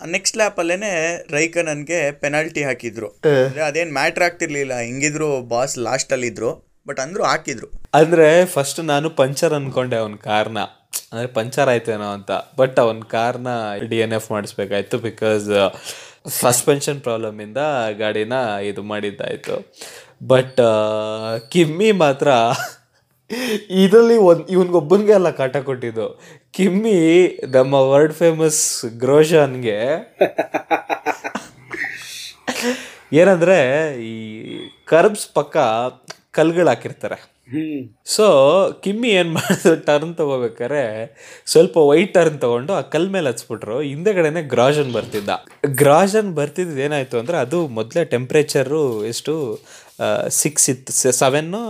ನೆಕ್ಸ್ಟ್ ಲ್ಯಾಪಲ್ಲೇನೆ ರೈಕನನ್ಗೆ ಪೆನಾಲ್ಟಿ ಹಾಕಿದ್ರು. ಅಂದ್ರೆ ಅದೇನ್ ಮ್ಯಾಟ್ರ್ ಆಗ್ತಿರ್ಲಿಲ್ಲ ಹಿಂಗಿದ್ರು ಬಾಸ್ ಲಾಸ್ಟ್ ಅಲ್ಲಿ ಇದ್ರು ಬಟ್ ಅಂದ್ರು ಹಾಕಿದ್ರು. ಅಂದ್ರೆ ಫಸ್ಟ್ ನಾನು ಪಂಚರ್ ಅನ್ಕೊಂಡೆ ಅವನ ಕಾರ್ನ ಅಂದ್ರೆ ಪಂಚರ್ ಆಯ್ತೇನೋ ಅಂತ ಬಟ್ ಅವನ ಕಾರ್ನ ಡಿ ಎನ್ ಎಫ್ ಮಾಡಿಸ್ಬೇಕಾಯ್ತು ಬಿಕಾಸ್ ಸಸ್ಪೆನ್ಷನ್ ಪ್ರಾಬ್ಲಮಿಂದ ಗಾಡಿನ ಇದು ಮಾಡಿದ್ದಾಯಿತು. ಬಟ್ ಕಿಮ್ಮಿ ಮಾತ್ರ ಇದರಲ್ಲಿ ಒಂದು, ಇವನಿಗೊಬ್ಬನಿಗೆ ಅಲ್ಲ ಕಾಟ ಕೊಟ್ಟಿದ್ದು. ಕಿಮ್ಮಿ ನಮ್ಮ ವರ್ಲ್ಡ್ ಫೇಮಸ್ ಗ್ರೋಷನ್ಗೆ ಏನಂದ್ರೆ ಈ ಕರ್ಬ್ಸ್ ಪಕ್ಕ ಕಲ್ಗಳು ಹಾಕಿರ್ತಾರೆ. ಸೊ ಕಿಮ್ಮಿ ಏನು ಮಾಡಿದ್ರು? ಟರ್ನ್ ತಗೋಬೇಕಾರೆ ಸ್ವಲ್ಪ ವೈಟ್ ಟರ್ನ್ ತಗೊಂಡು ಆ ಕಲ್ ಮೇಲೆ ಹಚ್ಬಿಟ್ರು. ಹಿಂದೆಗಡೆನೆ ಗ್ರಾಜನ್ ಬರ್ತಿದ್ದ. ಗ್ರಾಜನ್ ಬರ್ತಿದ್ದು ಏನಾಯ್ತು ಅಂದ್ರೆ ಅದು ಮೊದಲೇ ಟೆಂಪ್ರೇಚರು ಎಷ್ಟು ಸಿಕ್ಸ್ ಇತ್ತು. ಸೆವೆನ್ನು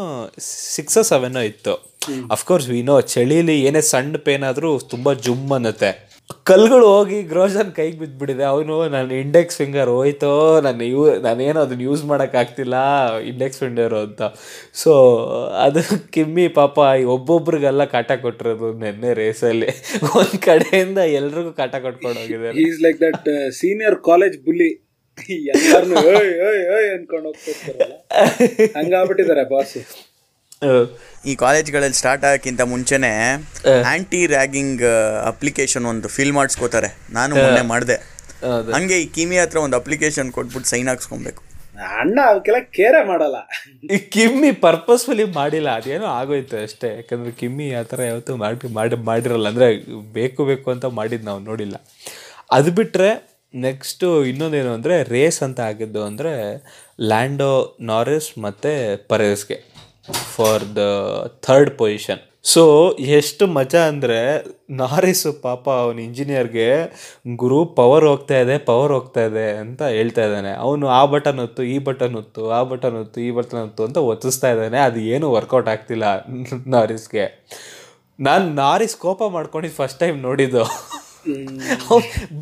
ಸಿಕ್ಸ್ ಸೆವೆನ್ನೋ ಇತ್ತು. ಅಫ್ಕೋರ್ಸ್ ವಿನೋ ಚಳಿಲಿ ಏನೇ ಸಣ್ಣ ಪೇನ್ ಆದರೂ ತುಂಬ ಜುಮ್ ಅನ್ನತ್ತೆ. ಕಲ್ಗಳು ಹೋಗಿ ಗ್ರೋಜನ್ ಕೈಗೆ ಬಿದ್ದುಬಿಟ್ಟಿದೆ ಅವನು ನನ್ನ ಇಂಡೆಕ್ಸ್ ಫಿಂಗರ್ ಹೋಯ್ತೋ ನಾನು ಯೂ ನಾನೇನು ಅದನ್ನ ಯೂಸ್ ಮಾಡೋಕ್ಕಾಗ್ತಿಲ್ಲ ಇಂಡೆಕ್ಸ್ ಫಿಂಗರು ಅಂತ. ಸೊ ಅದು ಕಿಮ್ಮಿ ಪಾಪ ಒಬ್ಬೊಬ್ರಿಗೆಲ್ಲ ಕಾಟ ಕೊಟ್ಟಿರೋದು ನೆನ್ನೆ ರೇಸಲ್ಲಿ ಒಂದು ಕಡೆಯಿಂದ ಎಲ್ರಿಗೂ ಕಾಟ ಕೊಟ್ಕೊಂಡು ಹೋಗಿದ್ದಾರೆ. Is like that senior college bully ಎಲ್ಲರನ್ನೂ ಅನ್ಕೊಂಡು ಹಂಗಾಗ್ಬಿಟ್ಟಿದ್ದಾರೆ ಬಾಸ್ ಈ ಕಾಲೇಜ್ಗಳಲ್ಲಿ ಸ್ಟಾರ್ಟ್ ಆಗಕ್ಕಿಂತ ಮುಂಚೆನೆ ಆಂಟಿ ರ್ಯಾಗಿಂಗ್ ಅಪ್ಲಿಕೇಶನ್ ಒಂದು ಫಿಲ್ ಮಾಡಿಸ್ಕೋತಾರೆ. ನಾನು ಮೊನ್ನೆ ಮಾಡಿದೆ. ಹಂಗೆ ಈ ಕಿಮಿ ಹತ್ರ ಒಂದು ಅಪ್ಲಿಕೇಶನ್ ಕೊಟ್ಬಿಟ್ಟು ಸೈನ್ ಹಾಕ್ಸ್ಕೊಬೇಕು. ಅಣ್ಣ ಅವಕ್ಕೆಲ್ಲ ಕೇರೆ ಮಾಡಲ್ಲ. ಈ ಕಿಮ್ಮಿ ಪರ್ಪಸ್ಫುಲಿ ಮಾಡಿಲ್ಲ. ಅದೇನೋ ಆಗೋಯ್ತು ಅಷ್ಟೇ. ಯಾಕಂದ್ರೆ ಕಿಮ್ಮಿ ಆ ಥರ ಯಾವತ್ತೂ ಮಾಡಿ ಮಾಡಿ ಮಾಡಿರಲ್ಲ. ಅಂದರೆ ಬೇಕು ಬೇಕು ಅಂತ ಮಾಡಿದ್ದು ನಾವು ನೋಡಿಲ್ಲ. ಅದು ಬಿಟ್ಟರೆ ನೆಕ್ಸ್ಟು ಇನ್ನೊಂದೇನು ಅಂದರೆ ರೇಸ್ ಅಂತ ಆಗಿದ್ದು ಅಂದರೆ ಲ್ಯಾಂಡೋ ನಾರಿಸ್ ಮತ್ತು ಪರೇಸ್ಗೆ. For the third position so ಎಷ್ಟು ಮಜಾ ಅಂದರೆ ನಾರಿಸು ಪಾಪ ಅವನ ಇಂಜಿನಿಯರ್ಗೆ ಗುರು ಪವರ್ ಹೋಗ್ತಾ ಇದೆ ಪವರ್ ಹೋಗ್ತಾ ಇದೆ ಅಂತ ಹೇಳ್ತಾ ಇದ್ದಾನೆ. ಅವನು ಆ ಬಟನ್ ಹೊತ್ತು, ಈ ಬಟನ್ ಹೊತ್ತು, ಆ ಬಟನ್ ಹೊತ್ತು, ಈ ಬಟನ್ ಹೊತ್ತು ಅಂತ ಒತ್ತಿಸ್ತಾ ಇದ್ದಾನೆ. ಅದು ಏನು ವರ್ಕೌಟ್ ಆಗ್ತಿಲ್ಲ ನಾರಿಸ್ಗೆ. ನಾನು ನಾರಿಸ್ ಕೋಪ ಮಾಡ್ಕೊಂಡಿದ್ದು ಫಸ್ಟ್ ಟೈಮ್ ನೋಡಿದ್ದು.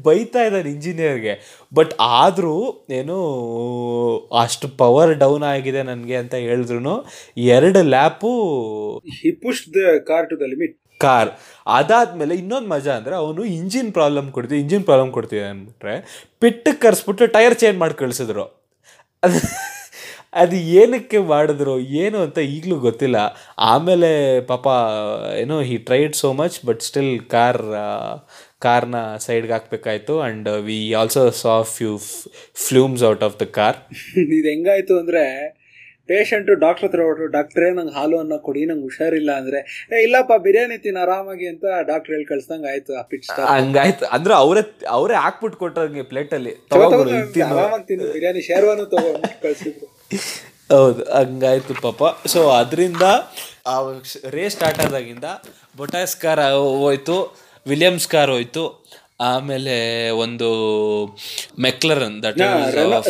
ಬೈತಾ ಇದ್ದಾನೆ ಇಂಜಿನಿಯರ್ಗೆ ಬಟ್ ಆದರೂ ಏನು ಅಷ್ಟು ಪವರ್ ಡೌನ್ ಆಗಿದೆ ನನಗೆ ಅಂತ ಹೇಳಿದ್ರು ಎರಡು lap he push the car to the limit car ಅದಾದ್ಮೇಲೆ ಇನ್ನೊಂದು ಮಜಾ ಅಂದರೆ ಅವನು ಇಂಜಿನ್ ಪ್ರಾಬ್ಲಮ್ ಕೊಡ್ತೀವಿ ಇಂಜಿನ್ ಪ್ರಾಬ್ಲಮ್ ಕೊಡ್ತೀವಿ ಅಂದ್ಬಿಟ್ರೆ ಪಿಟ್ಟಕ್ಕೆ ಕರೆಸ್ಬಿಟ್ಟು ಟೈರ್ ಚೇಂಜ್ ಮಾಡಿ ಕಳಿಸಿದ್ರು. ಅದು ಅದು ಏನಕ್ಕೆ ಮಾಡಿದ್ರು ಏನು ಅಂತ ಈಗಲೂ ಗೊತ್ತಿಲ್ಲ. ಆಮೇಲೆ ಪಾಪ ಏನೋ he tried so much but still car ಕಾರ್ನ ಸೈಡ್ಗೆ ಹಾಕ್ಬೇಕಾಯ್ತು and we also saw few fumes out of the car. ಇದು ಹೆಂಗಾಯ್ತು ಅಂದ್ರೆ ಪೇಷಂಟ್ ಡಾಕ್ಟರ್ ಹತ್ರ ಹೊರಟು ಡಾಕ್ಟ್ರೇ ನಂಗೆ ಹಾಲು ಅನ್ನ ಕೊಡಿ ನಂಗೆ ಹುಷಾರಿಲ್ಲ ಅಂದ್ರೆ ಏ ಇಲ್ಲಪ್ಪ ಬಿರಿಯಾನಿ ತಿನ್ನ ಆರಾಮಾಗಿ ಅಂತ ಡಾಕ್ಟರ್ ಹೇಳಿ ಕಳ್ಸ್ದಂಗೆ ಆಯ್ತು ಆ ಪಿಚ್ ಹಂಗಾಯ್ತು. ಅಂದ್ರೆ ಅವರೇ ಅವರೇ ಹಾಕ್ಬಿಟ್ಟು ಹಂಗೆ ಪ್ಲೇಟಲ್ಲಿ. ಆರಾಮಾಗಿ ತಿನ್ನು ಬಿರಿಯಾನಿ ಶೇರ್ವಾನು ತಗೊಂಡು ಕಳ್ಸಿದ್ರು. ಹೌದು ಹಂಗಾಯ್ತು ಪಾಪ. ಸೊ ಅದರಿಂದ ಆ ರೇಸ್ ಸ್ಟಾರ್ಟ್ ಆದಾಗಿಂದ ಬೊಟಾಸ್ಕಾರ ಹೋಯ್ತು. ವಿಲಿಯಮ್ಸ್ ಕಾರ್ ಹೋಯ್ತು. ಆಮೇಲೆ ಒಂದು ಮೆಕ್ಲರನ್ ದಟ್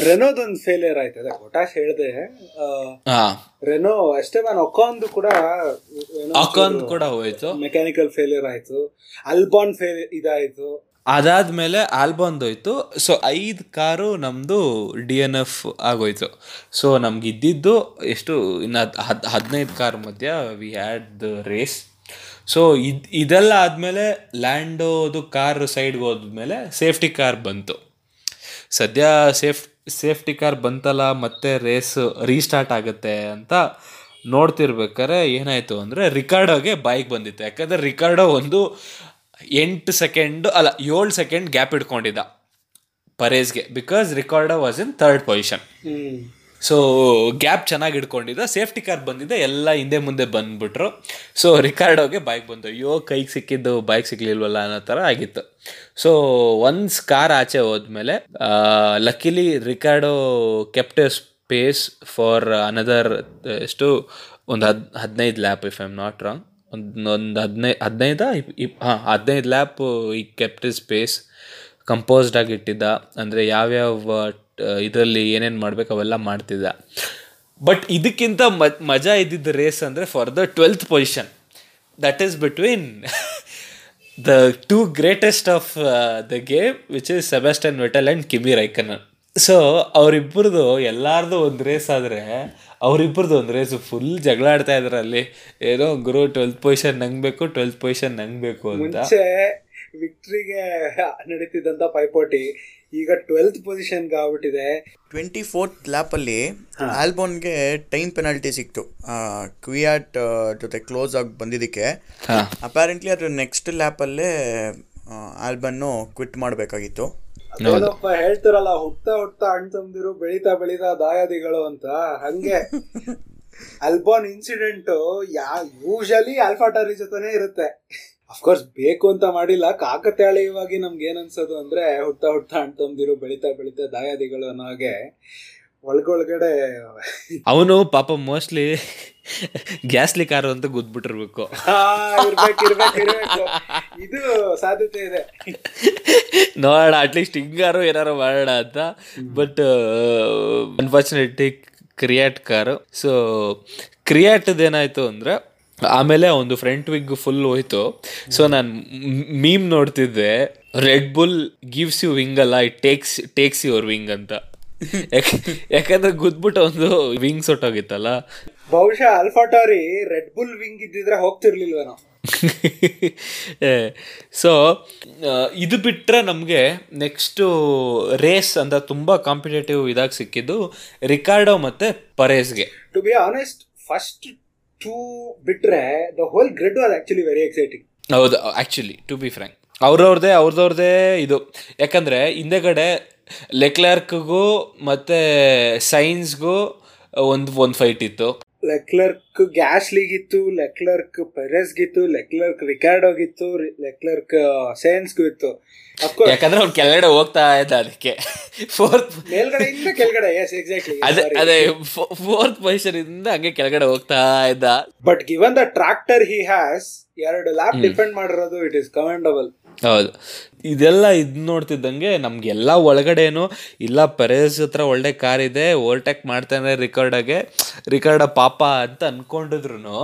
ರೆನೋದೊಂದು ಫೇಲಿಯರ್ ಆಯ್ತು ಅದೇ ಕೊಟಾಶ್ ಹೇಳಿದೆ. ಅಷ್ಟೇ ಎಸ್ಟೆಬಾನ್ ಒಕಾನ್ದು ಕೂಡ ಅಕಾನ್ ಕೂಡ ಹೋಯ್ತು. ಮೆಕ್ಯಾನಿಕಲ್ ಫೇಲಿಯರ್ ಆಯ್ತು. ಅಲ್ಬಾನ್ ಫೇಲ್ ಇದಾಯ್ತು. ಅದಾದ್ಮೇಲೆ ಆಲ್ಬಾನ್ದು ಹೋಯ್ತು ಸೊ ಐದು ಕಾರು ನಮ್ದು ಡಿ ಎನ್ ಎಫ್ ಆಗೋಯ್ತು. ಸೊ ನಮ್ಗೆ ಇದ್ದಿದ್ದು ಎಷ್ಟು ಇನ್ನು ಹದ್ ಹದಿನೈದು ಕಾರ್ ಮಧ್ಯ we had the race so ಇದು ಇದೆಲ್ಲ ಆದಮೇಲೆ ಲ್ಯಾಂಡೋದು ಕಾರ್ ಸೈಡ್ಗೆ ಹೋದ್ಮೇಲೆ ಸೇಫ್ಟಿ ಕಾರ್ ಬಂತು. ಸದ್ಯ ಸೇಫ್ ಸೇಫ್ಟಿ ಕಾರ್ ಬಂತಲ್ಲ, ಮತ್ತೆ ರೇಸ್ ರೀಸ್ಟಾರ್ಟ್ ಆಗುತ್ತೆ ಅಂತ ನೋಡ್ತಿರ್ಬೇಕಾರೆ ಏನಾಯಿತು ಅಂದರೆ ರಿಕಾರ್ಡೋಗೆ ಬೈಕ್ ಬಂದಿತ್ತು. ಯಾಕಂದರೆ ರಿಕಾರ್ಡೋ ಒಂದು ಎಂಟು ಸೆಕೆಂಡು ಅಲ್ಲ, ಏಳು ಸೆಕೆಂಡ್ ಗ್ಯಾಪ್ ಇಟ್ಕೊಂಡಿದ್ದ ಪರೇಸ್ಗೆ because Ricciardo was in third position so gap ಚೆನ್ನಾಗಿ ಇಟ್ಕೊಂಡಿದ್ದ ಸೇಫ್ಟಿ ಕಾರ್ ಬಂದಿದ್ದ ಎಲ್ಲ ಹಿಂದೆ ಮುಂದೆ ಬಂದ್ಬಿಟ್ರು. ಸೊ ರಿಕಾರ್ಡೋಗೆ ಬೈಕ್ ಬಂತು. ಅಯ್ಯೋ, ಕೈಗೆ ಸಿಕ್ಕಿದ್ದು ಬೈಕ್ ಸಿಗ್ಲಿಲ್ವಲ್ಲ ಅನ್ನೋ ಥರ ಆಗಿತ್ತು. ಸೊ ಒನ್ಸ್ ಕಾರ್ ಆಚೆ ಹೋದ್ಮೇಲೆ luckily Ricciardo kept space for another ಎಷ್ಟು? ಒಂದು ಹದ್, ಹದಿನೈದು lap if I am not wrong ಒಂದು ಒಂದು ಹದಿನೈದು? ಹದಿನೈದ ಹಾಂ, ಹದಿನೈದು ಲ್ಯಾಪ್ ಈ ಕೆಪ್ಟ್ ಸ್ಪೇಸ್ ಕಂಪೋಸ್ಡ್ ಆಗಿ ಇಟ್ಟಿದ್ದ. ಅಂದರೆ ಯಾವ್ಯಾವ ಇದರಲ್ಲಿ ಏನೇನು ಮಾಡಬೇಕು ಅವೆಲ್ಲ ಮಾಡ್ತಿದ್ದ. ಬಟ್ ಇದಕ್ಕಿಂತ ಮಜಾ ಇದ್ದಿದ್ದ ರೇಸ್ ಅಂದರೆ for the twelfth position that is between the two greatest of the game which is Sebastian Vettel and Kimi Raikkonen so ಅವರಿಬ್ಬರದು ಎಲ್ಲಾರ್ದು ಒಂದು ರೇಸ್ ಆದರೆ ಅವರಿಬ್ಬರದು ಒಂದು ರೇಸ್ ಫುಲ್ ಜಗಳ ಆಡ್ತಾ ಇದ್ರು ಅಲ್ಲಿ. ಏನೋ ಗುರು ಟ್ವೆಲ್ತ್ ಪೊಸಿಷನ್ ನಂಗೆ ಬೇಕು ಟ್ವೆಲ್ತ್ ಪೊಸಿಷನ್ ನಂಗೆ ಬೇಕು ಅಂತ. ವಿಕ್ಟ್ರಿಗೆ ನಡೀತಿದ್ದಂಥ ಪೈಪೋಟಿ ಈಗ ಟ್ವೆಲ್ತ್ ಪೊಸಿಷನ್ ಆಗ್ಬಿಟ್ಟಿದೆ. ಟ್ವೆಂಟಿ ಫೋರ್ತ್ ಲ್ಯಾಪಲ್ಲಿ ಆಲ್ಬೋನ್ಗೆ ಟೈಮ್ ಪೆನಾಲ್ಟಿ ಸಿಕ್ತು. ಕ್ವಿಯಾಟ್ ಜೊತೆ ಕ್ಲೋಸ್ ಆಗಿ ಬಂದಿದ್ದಕ್ಕೆ. ಅಪಾರೆಂಟ್ಲಿ ಅಪ್ಯಾರೆಂಟ್ಲಿ ಅದ್ರ ನೆಕ್ಸ್ಟ್ ಲ್ಯಾಪ್ ಅಲ್ಲೇ ಆಲ್ಬನ್ನು ಕ್ವಿಟ್ ಮಾಡಬೇಕಾಗಿತ್ತು. ಅದೇನಪ್ಪ ಹೇಳ್ತಾರಲ್ಲ ಹುಟ್ತಾ ಹುಟ್ತಾ ಅಣ್ಣ ತಂದಿರು ಬೆಳೀತಾ ಬೆಳೀತಾ ದಾಯಾದಿಗಳು ಅಂತ. ಹಂಗೆ. ಅಲ್ಬಾನ್ ಇನ್ಸಿಡೆಂಟ್ ಯಾ ಯೂಶಲಿ ಆಲ್ಫಾಟಾರಿ ಜೊತೆನೆ ಇರುತ್ತೆ. ಅಫ್ಕೋರ್ಸ್ ಬೇಕು ಅಂತ ಮಾಡಿಲ್ಲ. ಕಾಕತಾಳೀಯವಾಗಿ ನಮ್ಗೆ ಏನ್ ಅನ್ಸೋದು ಅಂದ್ರೆ ಹುಟ್ಟ ಹುಟ್ಟ ಅಂತಂದಿರು ಬೆಳಿತಾ ಬೆಳಿತಾ ದಾಯಾದಿಗಳು ಅನ್ನೋ ಹಾಗೆ ಒಳಗೊಳಗಡೆ ಅವನು ಪಾಪ ಮೋಸ್ಟ್ಲಿ ಗ್ಯಾಸ್ಲಿ ಕಾರು ಅಂತ ಗುದ್ಬಿಟ್ಟಿರ್ಬೇಕು. ಇದು ಸಾಧ್ಯತೆ ಇದೆ. ನೋಡ ಅಟ್ಲೀಸ್ಟ್ ಹಿಂಗಾರು ಏನಾರು ಮಾಡೋಣ ಅಂತ. But unfortunately Kvyat car so ಕ್ರಿಯಾಟ್ದು ಏನಾಯ್ತು ಅಂದರೆ ಆಮೇಲೆ ಒಂದು ಫ್ರಂಟ್ ವಿಗ್ ಫುಲ್ ಹೋಯ್ತು. ಸೊ ನಾನು ಮೀಮ್ ನೋಡ್ತಿದ್ದೆ Red Bull gives you wing ಅಲ್ಲ it takes takes your wing ಅಂತ. ಯಾಕ್- ಯಾಕಂದ್ರೆ ಗುದ್ಬಿಟ್ಟು ಒಂದು ವಿಂಗ್ ಹೊಟ್ಟೋಗಿತ್ತಲ್ಲ ಬಹುಶಃ ಅಲ್ಫಾಟೋರಿ ರೆಡ್ ಬುಲ್ ವಿಂಗ್ ಇದ್ದಿದ್ರೆ ಹೋಗ್ತಿರ್ಲಿಲ್ವೇನೋ. ಸೊ ಇದು ಬಿಟ್ಟರೆ ನಮಗೆ ನೆಕ್ಸ್ಟು ರೇಸ್ ಅಂತ ತುಂಬ ಕಾಂಪಿಟೇಟಿವ್ ಇದಾಗಿ ಸಿಕ್ಕಿದ್ದು ರಿಕಾರ್ಡೋ ಮತ್ತು ಪರೇಸ್ಗೆ to be honest first two ಬಿಟ್ರೆ the whole grid was actually very exciting ಹೌದು ಆಕ್ಚುಲಿ ಟು ಬಿ ಫ್ರ್ಯಾಂಕ್ ಅವ್ರವ್ರದೇ, ಅವ್ರದವ್ರದೇ ಇದು. ಯಾಕಂದರೆ ಹಿಂದೆಗಡೆ ಲೆಕ್ಲಾರ್ಕ್ಗೂ ಮತ್ತು ಸೈನ್ಸ್ಗೂ ಒಂದು ಒಂದು ಫೈಟ್ ಇತ್ತು. ಲೆಕ್ಲರ್ಕ್ ಗ್ಯಾಸ್ ಲೀಗ್ ಇತ್ತು ಲೆಕ್ಲರ್ಕ್ ಪೆರೆಸ್ ಗಿತ್ತು ಲೆಕ್ಲರ್ಕ್ ರಿಕಾರ್ಡೋಗಿತ್ತು ಲೆಕ್ಲರ್ಕ್ ಸೇನ್ಸ್ಗೂ ಇತ್ತು. ಯಾಕಂದ್ರೆ ಅವ್ನು ಕೆಳಗಡೆ ಹೋಗ್ತಾ ಇದ್ದ ಅದಕ್ಕೆ. ಫೋರ್ತ್ ಮೇಲ್ಗಡೆಯಿಂದ ಕೆಳಗಡೆ ಎಸ್ ಎಕ್ಸಾಕ್ಟ್ಲಿ ಅದೇ ಅದೇ ಫೋರ್ತ್ ಪೊಸಿಷನ್ ಇಂದ ಹಂಗೆ ಕೆಳಗಡೆ ಹೋಗ್ತಾ ಇದ್ದ. But given the tractor he has ಎರಡು ಲ್ಯಾಪ್ ಡಿಪೆಂಡ್ ಮಾಡಿರೋದು ಇಟ್ ಇಸ್ ಕಮೆಂಡಬಲ್ ಹೌದು. ಇದೆಲ್ಲ ಇದು ನೋಡ್ತಿದ್ದಂಗೆ ನಮ್ಗೆಲ್ಲ ಒಳಗಡೆನು ಇಲ್ಲ ಪರೇಸ್ ಹತ್ರ ಒಳ್ಳೆ ಕಾರ್ ಇದೆ ಓವರ್ಟೇಕ್ ಮಾಡ್ತಾನೆ ರಿಕಾರ್ಡಾಗೆ ರಿಕಾರ್ಡ ಪಾಪ ಅಂತ ಅಂದ್ಕೊಂಡಿದ್ರು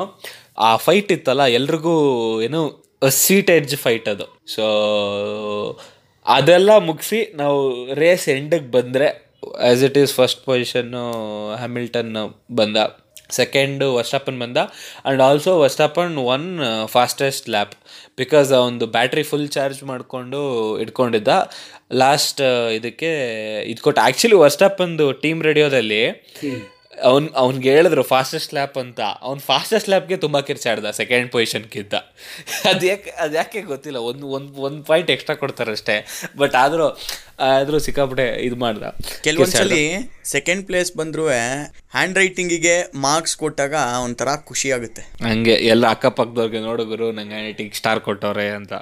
ಆ ಫೈಟ್ ಇತ್ತಲ್ಲ, ಎಲ್ರಿಗೂ ಏನು ಸೀಟ್ ಎಡ್ಜ್ ಫೈಟ್ ಅದು. ಸೊ ಅದೆಲ್ಲ ಮುಗಿಸಿ ನಾವು ರೇಸ್ ಎಂಡಿಗೆ ಬಂದರೆ as it is first position Hamilton ಬಂದ. ಸೆಕೆಂಡು ವಸ್ಟಾಪನ್ ಬಂದ. And also Verstappen won fastest lap because ಒಂದು ಬ್ಯಾಟ್ರಿ ಫುಲ್ ಚಾರ್ಜ್ ಮಾಡಿಕೊಂಡು ಇಟ್ಕೊಂಡಿದ್ದ. ಲಾಸ್ಟ್ ಇದಕ್ಕೆ ಇದು ಕೊಟ್ಟು ಆ್ಯಕ್ಚುಲಿ ಒಂದು ಟೀಮ್ ರೇಡಿಯೋದಲ್ಲಿ ಅವ್ನ್ ಅವ್ನಿಗೆ ಹೇಳಿದ್ರು ಫಾಸ್ಟೆಸ್ಟ್ ಲ್ಯಾಪ್ ಅಂತ. ಅವ್ನು ಫಾಸ್ಟೆಸ್ಟ್ ಲ್ಯಾಪ್ಗೆ ತುಂಬ ಕಿರ್ಚಾಡ್ದ ಸೆಕೆಂಡ್ ಪೊಸಿಷನ್ಗಿಂತ ಅದು ಯಾಕೆ ಅದು ಯಾಕೆ ಗೊತ್ತಿಲ್ಲ ಒಂದು ಒಂದು ಒಂದು ಪಾಯಿಂಟ್ ಎಕ್ಸ್ಟ್ರಾ ಕೊಡ್ತಾರೆ ಅಷ್ಟೇ ಬಟ್ ಆದರೂ ಆದರೂ ಸಿಕ್ಕಾಪಟ್ಟೆ ಇದು ಮಾಡ್ದ. ಕೆಲವೊಂದ್ಸಲಿ ಸೆಕೆಂಡ್ ಪ್ಲೇಸ್ ಬಂದ್ರೂ ಹ್ಯಾಂಡ್ ರೈಟಿಂಗಿಗೆ ಮಾರ್ಕ್ಸ್ ಕೊಟ್ಟಾಗ ಒಂಥರ ಖುಷಿ ಆಗುತ್ತೆ. ಹಂಗೆ ಎಲ್ಲ ಅಕ್ಕಪಕ್ಕದವ್ರಿಗೆ ನೋಡುಗರು ನಂಗೆ ರೈಟಿಂಗ್ ಸ್ಟಾರ್ ಕೊಟ್ಟವ್ರೆ ಅಂತ.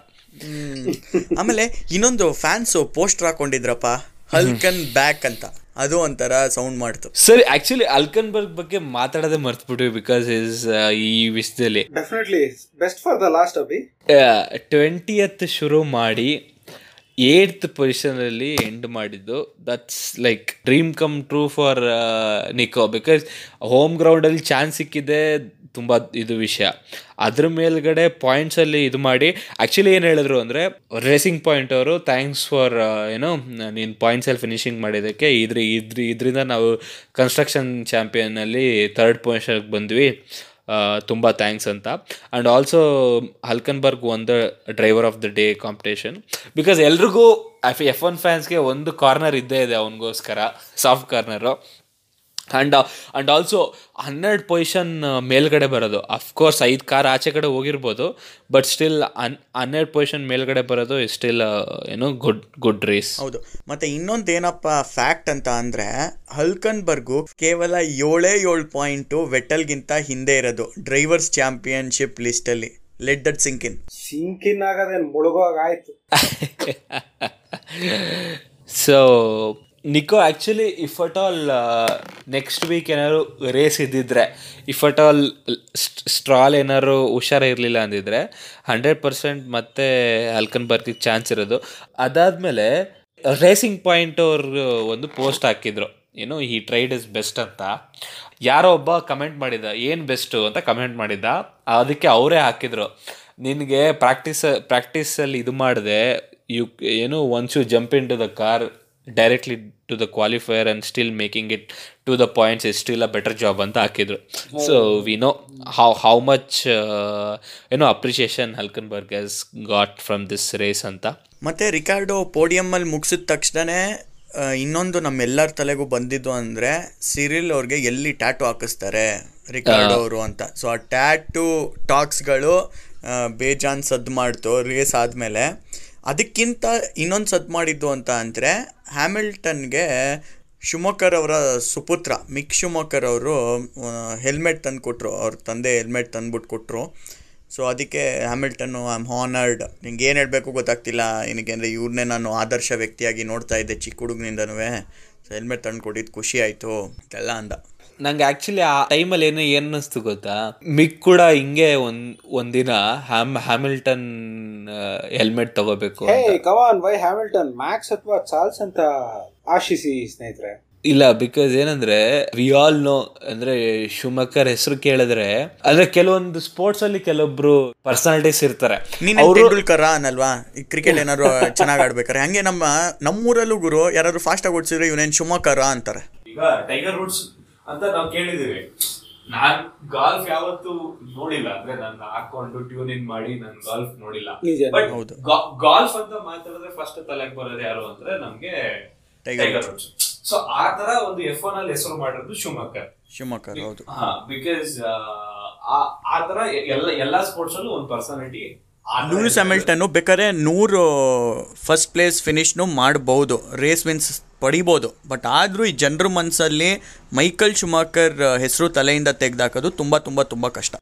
ಆಮೇಲೆ ಇನ್ನೊಂದು ಫ್ಯಾನ್ಸು ಪೋಸ್ಟರ್ ಹಾಕೊಂಡಿದ್ರಪ್ಪ ಹಲ್ಕನ್ ಬ್ಯಾಕ್ ಅಂತ. ಅದು ಒಂಥರ ಸೌಂಡ್ ಮಾಡ್ತು. ಸರಿ ಆಕ್ಚುಲಿ ಅಲ್ಕನ್ಬರ್ಗ್ ಬಗ್ಗೆ ಮಾತಾಡೋದೇ ಮರ್ತ್ಬಿಟ್ವಿ ಬಿಕಾಸ್ ಇಸ್ ಈ ವಿಷಯದಲ್ಲಿ. Definitely best for the last Abhi. Twentieth ಶುರು ಮಾಡಿ ಏಯ್ತ್ ಪೊಸಿಷನಲ್ಲಿ ಎಂಡ್ ಮಾಡಿದ್ದು. That's like dream come true for Nico because home ಗ್ರೌಂಡಲ್ಲಿ ಚಾನ್ಸ್ ಸಿಕ್ಕಿದೆ ತುಂಬ ಇದು ವಿಷಯ. ಅದ್ರ ಮೇಲ್ಗಡೆ ಪಾಯಿಂಟ್ಸಲ್ಲಿ ಇದು ಮಾಡಿ ಆ್ಯಕ್ಚುಲಿ ಏನು ಹೇಳಿದ್ರು ಅಂದರೆ ರೇಸಿಂಗ್ ಪಾಯಿಂಟ್ ಅವರು ಥ್ಯಾಂಕ್ಸ್ ಫಾರ್ ಏನೋ ನೀನು ಪಾಯಿಂಟ್ಸಲ್ಲಿ ಫಿನಿಶಿಂಗ್ ಮಾಡಿದ್ದಕ್ಕೆ, ಇದ್ರ ಇದ್ರ, ಇದರಿಂದ ನಾವು ಕನ್ಸ್ಟ್ರಕ್ಷನ್ ಚಾಂಪಿಯನ್ನಲ್ಲಿ ಥರ್ಡ್ ಪೊಸಿಷನ್ಗೆ ಬಂದ್ವಿ. ತುಂಬ ಥ್ಯಾಂಕ್ಸ್ ಅಂತ. ಆ್ಯಂಡ್ ಆಲ್ಸೋ ಹಲ್ಕನ್ಬರ್ಗ್ ಒಂದು driver of the day competition because ಎಲ್ರಿಗೂ ಎಫ್ ಒನ್ ಫ್ಯಾನ್ಸ್ಗೆ ಒಂದು ಕಾರ್ನರ್ ಇದ್ದೇ ಇದೆ ಅವನಿಗೋಸ್ಕರ. Soft corner and and also ಹನ್ನೆರಡು ಪೊಸಿಷನ್ ಮೇಲ್ಗಡೆ ಬರೋದು. ಅಫ್ಕೋರ್ಸ್ ಐದು ಕಾರ್ ಆಚೆ ಕಡೆ ಹೋಗಿರ್ಬೋದು ಬಟ್ ಸ್ಟಿಲ್ ಅನ್ ಹನ್ನೆರಡು ಪೊಸಿಷನ್ ಮೇಲ್ಗಡೆ ಬರೋದು ಸ್ಟಿಲ್ ಏನು ಗುಡ್ ಗುಡ್ ರೇಸ್ ಹೌದು. ಮತ್ತೆ ಇನ್ನೊಂದು ಏನಪ್ಪ ಫ್ಯಾಕ್ಟ್ ಅಂತ ಅಂದರೆ ಹಲ್ಕನ್ಬರ್ಗು ಕೇವಲ ಏಳೇ ಏಳು ಪಾಯಿಂಟು ವೆಟಲ್ಗಿಂತ ಹಿಂದೆ ಇರೋದು drivers championship ಲಿಸ್ಟಲ್ಲಿ let that sink in sink in ಆಗೋದೇನು ಮುಳುಗೋಗಾಯ್ತು so Nico actually if at all next week ಏನಾದ್ರು ರೇಸ್ ಇದ್ದಿದ್ರೆ ಇಫ್ ಅಟ್ ಆಲ್ ಸ್ಟ್ರಾಲ್ ಏನಾದ್ರು ಹುಷಾರ ಇರಲಿಲ್ಲ ಅಂದಿದ್ರೆ ಹಂಡ್ರೆಡ್ ಪರ್ಸೆಂಟ್ ಮತ್ತೆ ಹಲ್ಕನ್ಬರ್ಗಿಗೆ ಚಾನ್ಸ್ ಇರೋದು. ಅದಾದಮೇಲೆ ರೇಸಿಂಗ್ ಪಾಯಿಂಟ್ ಅವರು ಒಂದು ಪೋಸ್ಟ್ ಹಾಕಿದ್ರು. ಏನು ಈ ಟ್ರೈಡ್ ಇಸ್ ಬೆಸ್ಟ್ ಅಂತ. ಯಾರೋ ಒಬ್ಬ ಕಮೆಂಟ್ ಮಾಡಿದ, ಏನು ಬೆಸ್ಟು ಅಂತ ಕಮೆಂಟ್ ಮಾಡಿದ್ದ. ಅದಕ್ಕೆ ಅವರೇ ಹಾಕಿದ್ರು. ನಿನಗೆ ಪ್ರಾಕ್ಟೀಸ್ ಪ್ರಾಕ್ಟೀಸಲ್ಲಿ ಇದು ಮಾಡಿದೆ ಯು ಏನು once you jump into the car directly to the qualifier and still making it to the points is still a better job ಅಂತ ಹಾಕಿದ್ರು. So we know how how much ಏನೋ appreciation Hulkenberg has got from this race ಅಂತ. ಮತ್ತೆ ರಿಕಾರ್ಡೋ ಪೋಡಿಯಮ್ಮಲ್ಲಿ ಮುಗಿಸಿದ ತಕ್ಷಣನೇ ಆ, ಇನ್ನೊಂದು ನಮ್ಮೆಲ್ಲರ ತಲೆಗೂ ಬಂದಿದ್ದು ಅಂದರೆ ಸಿರಿಲ್ ಅವ್ರಿಗೆ ಎಲ್ಲಿ ಟ್ಯಾಟು ಹಾಕಿಸ್ತಾರೆ ರಿಕಾರ್ಡೋ ಅವರು ಅಂತ. ಸೊ ಆ ಟ್ಯಾಟು ಟಾಕ್ಸ್ಗಳು ಬೇಜಾನ್ ಸದ್ದು ಮಾಡ್ತು ರೇಸ್ ಆದಮೇಲೆ. ಅದಕ್ಕಿಂತ ಇನ್ನೊಂದು ಸದ್ದು ಮಾಡಿದ್ದು ಅಂತ ಅಂದರೆ ಹ್ಯಾಮಿಲ್ಟನ್ಗೆ ಅವರ ಸುಪುತ್ರ ಮಿಕ್ ಶಿವಮೊಗ್ಗರ್ ಅವರು ಹೆಲ್ಮೆಟ್ ತಂದು ಕೊಟ್ಟರು ಅವ್ರ ತಂದೆ ಹೆಲ್ಮೆಟ್ ತಂದುಬಿಟ್ಟು ಕೊಟ್ಟರು ಸೊ ಅದಕ್ಕೆ ಹ್ಯಾಮಿಲ್ಟನ್ನು ಐ ಆಮ್ ಹಾನರ್ಡ್ ನಿಂಗೆ ಏನು ಹೇಳಬೇಕು ಗೊತ್ತಾಗ್ತಿಲ್ಲ. ಏನಕ್ಕೆ ಅಂದರೆ ಇವ್ರನ್ನೇ ನಾನು ಆದರ್ಶ ವ್ಯಕ್ತಿಯಾಗಿ ನೋಡ್ತಾ ಇದ್ದೆ ಚಿಕ್ಕ ಹುಡುಗನಿಂದನೂ ಸೊ ಹೆಲ್ಮೆಟ್ ತಂದು ಕೊಟ್ಟಿದ್ದು ಖುಷಿ ಆಯಿತು ಎಲ್ಲ ಅಂದ. ನಂಗೆ ಆ್ಯಕ್ಚುಲಿ ಆ ಟೈಮಲ್ಲಿ ಏನು ಏನು ಅನ್ನಿಸ್ತು ಗೊತ್ತಾ? ಮಿಕ್ ಕೂಡ ಹಿಂಗೆ ಒಂದು, ಒಂದಿನ ಹ್ಯಾಮ್, ಹ್ಯಾಮಿಲ್ಟನ್ ಹೆಲ್ಮೆಟ್ ತಗೋಬೇಕು come on why Hamilton Max ಅಥವಾ ಚಾರ್ಲ್ಸ್ ಅಂತ ಆಶಿಸಿ ಸ್ನೇಹಿತರೆ. ಇಲ್ಲ ಬಿಕಾಸ್ ಏನಂದ್ರೆ ವಿ ಆಲ್ ನೋ ಅಂದ್ರೆ ಶುಮಕರ್ ಹೆಸರು ಕೇಳಿದ್ರೆ ಅಂದ್ರೆ ಕೆಲವೊಂದು ಸ್ಪೋರ್ಟ್ಸ್ ಅಲ್ಲಿ ಕೆಲವೊಬ್ರು ಪರ್ಸನಾಲಿಟೀಸ್ ಇರ್ತಾರೆ. ಅನ್ನಲ್ವಾ? ಈ ಕ್ರಿಕೆಟ್ ಏನಾದ್ರು ಚೆನ್ನಾಗಿ ಆಡ್ಬೇಕಾರೆ ಹಂಗೆ ನಮ್ಮ ನಮ್ಮೂರಲ್ಲೂ ಗುರು ಯಾರಾದ್ರು ಫಾಸ್ಟಾಗಿ ಓಡಿಸಿದ್ರೆ ಇವನೇನ್ ಶಿವಮೊಗ್ಗರ ಅಂತಾರೆ. ಈಗ ಟೈಗರ್ ವುಡ್ಸ್ ಅಂತ ನಾವು ಕೇಳಿದೀವಿ ನಾನ್ ಗಾಲ್ಫ್ ಯಾವತ್ತು ನೋಡಿಲ್ಲ. ಅಂದ್ರೆ ನಾನು ಹಾಕೊಂಡು ಟ್ಯೂನ್ ಇನ್ ಮಾಡಿ ನಾನು ಗಾಲ್ಫ್ ನೋಡಿಲ್ಲ. ಬಟ್ ಗಾಲ್ಫ್ ಅಂತ ಮಾತಾಡಿದ್ರೆ ಫಸ್ಟ್ ತಲೆಗೆ ಬರೋದು ಯಾರು ಅಂದ್ರೆ ನಮ್ಗೆ ಟೈಗರ್ ಸೊ ಆ ತರ ಒಂದು ಎಫ್ ಒನ್ ಅಲ್ಲಿ ಹೆಸರು ಮಾಡಿರೋದು ಶಿವಮೊಗ್ಗ ಶಿವಮೊಗ್ಗರ್ ಹೌದು. ಬಿಕಾಸ್ ಆ ತರ ಎಲ್ಲ ಎಲ್ಲಾ ಸ್ಪೋರ್ಟ್ಸ್ ಅಲ್ಲೂ ಒಂದು ಪರ್ಸನಾಲಿಟಿ ಲೂಯಿಸ್ ಹ್ಯಾಮಿಲ್ಟನ್ ಬೇಕಾದ್ರೆ ನೂರು ಫಸ್ಟ್ ಪ್ಲೇಸ್ ಫಿನಿಶ್ನು ಮಾಡಬಹುದು ರೇಸ್ ವಿನ್ಸ್ ಪಡಿಬೋದು. ಬಟ್ ಆದರೂ ಈ ಜನರ ಮನಸ್ಸಲ್ಲಿ ಮೈಕಲ್ ಶುಮಾಕರ್ ಹೆಸರು ತಲೆಯಿಂದ ತೆಗೆದಾಕೋದು ತುಂಬ ತುಂಬ ತುಂಬ ಕಷ್ಟ.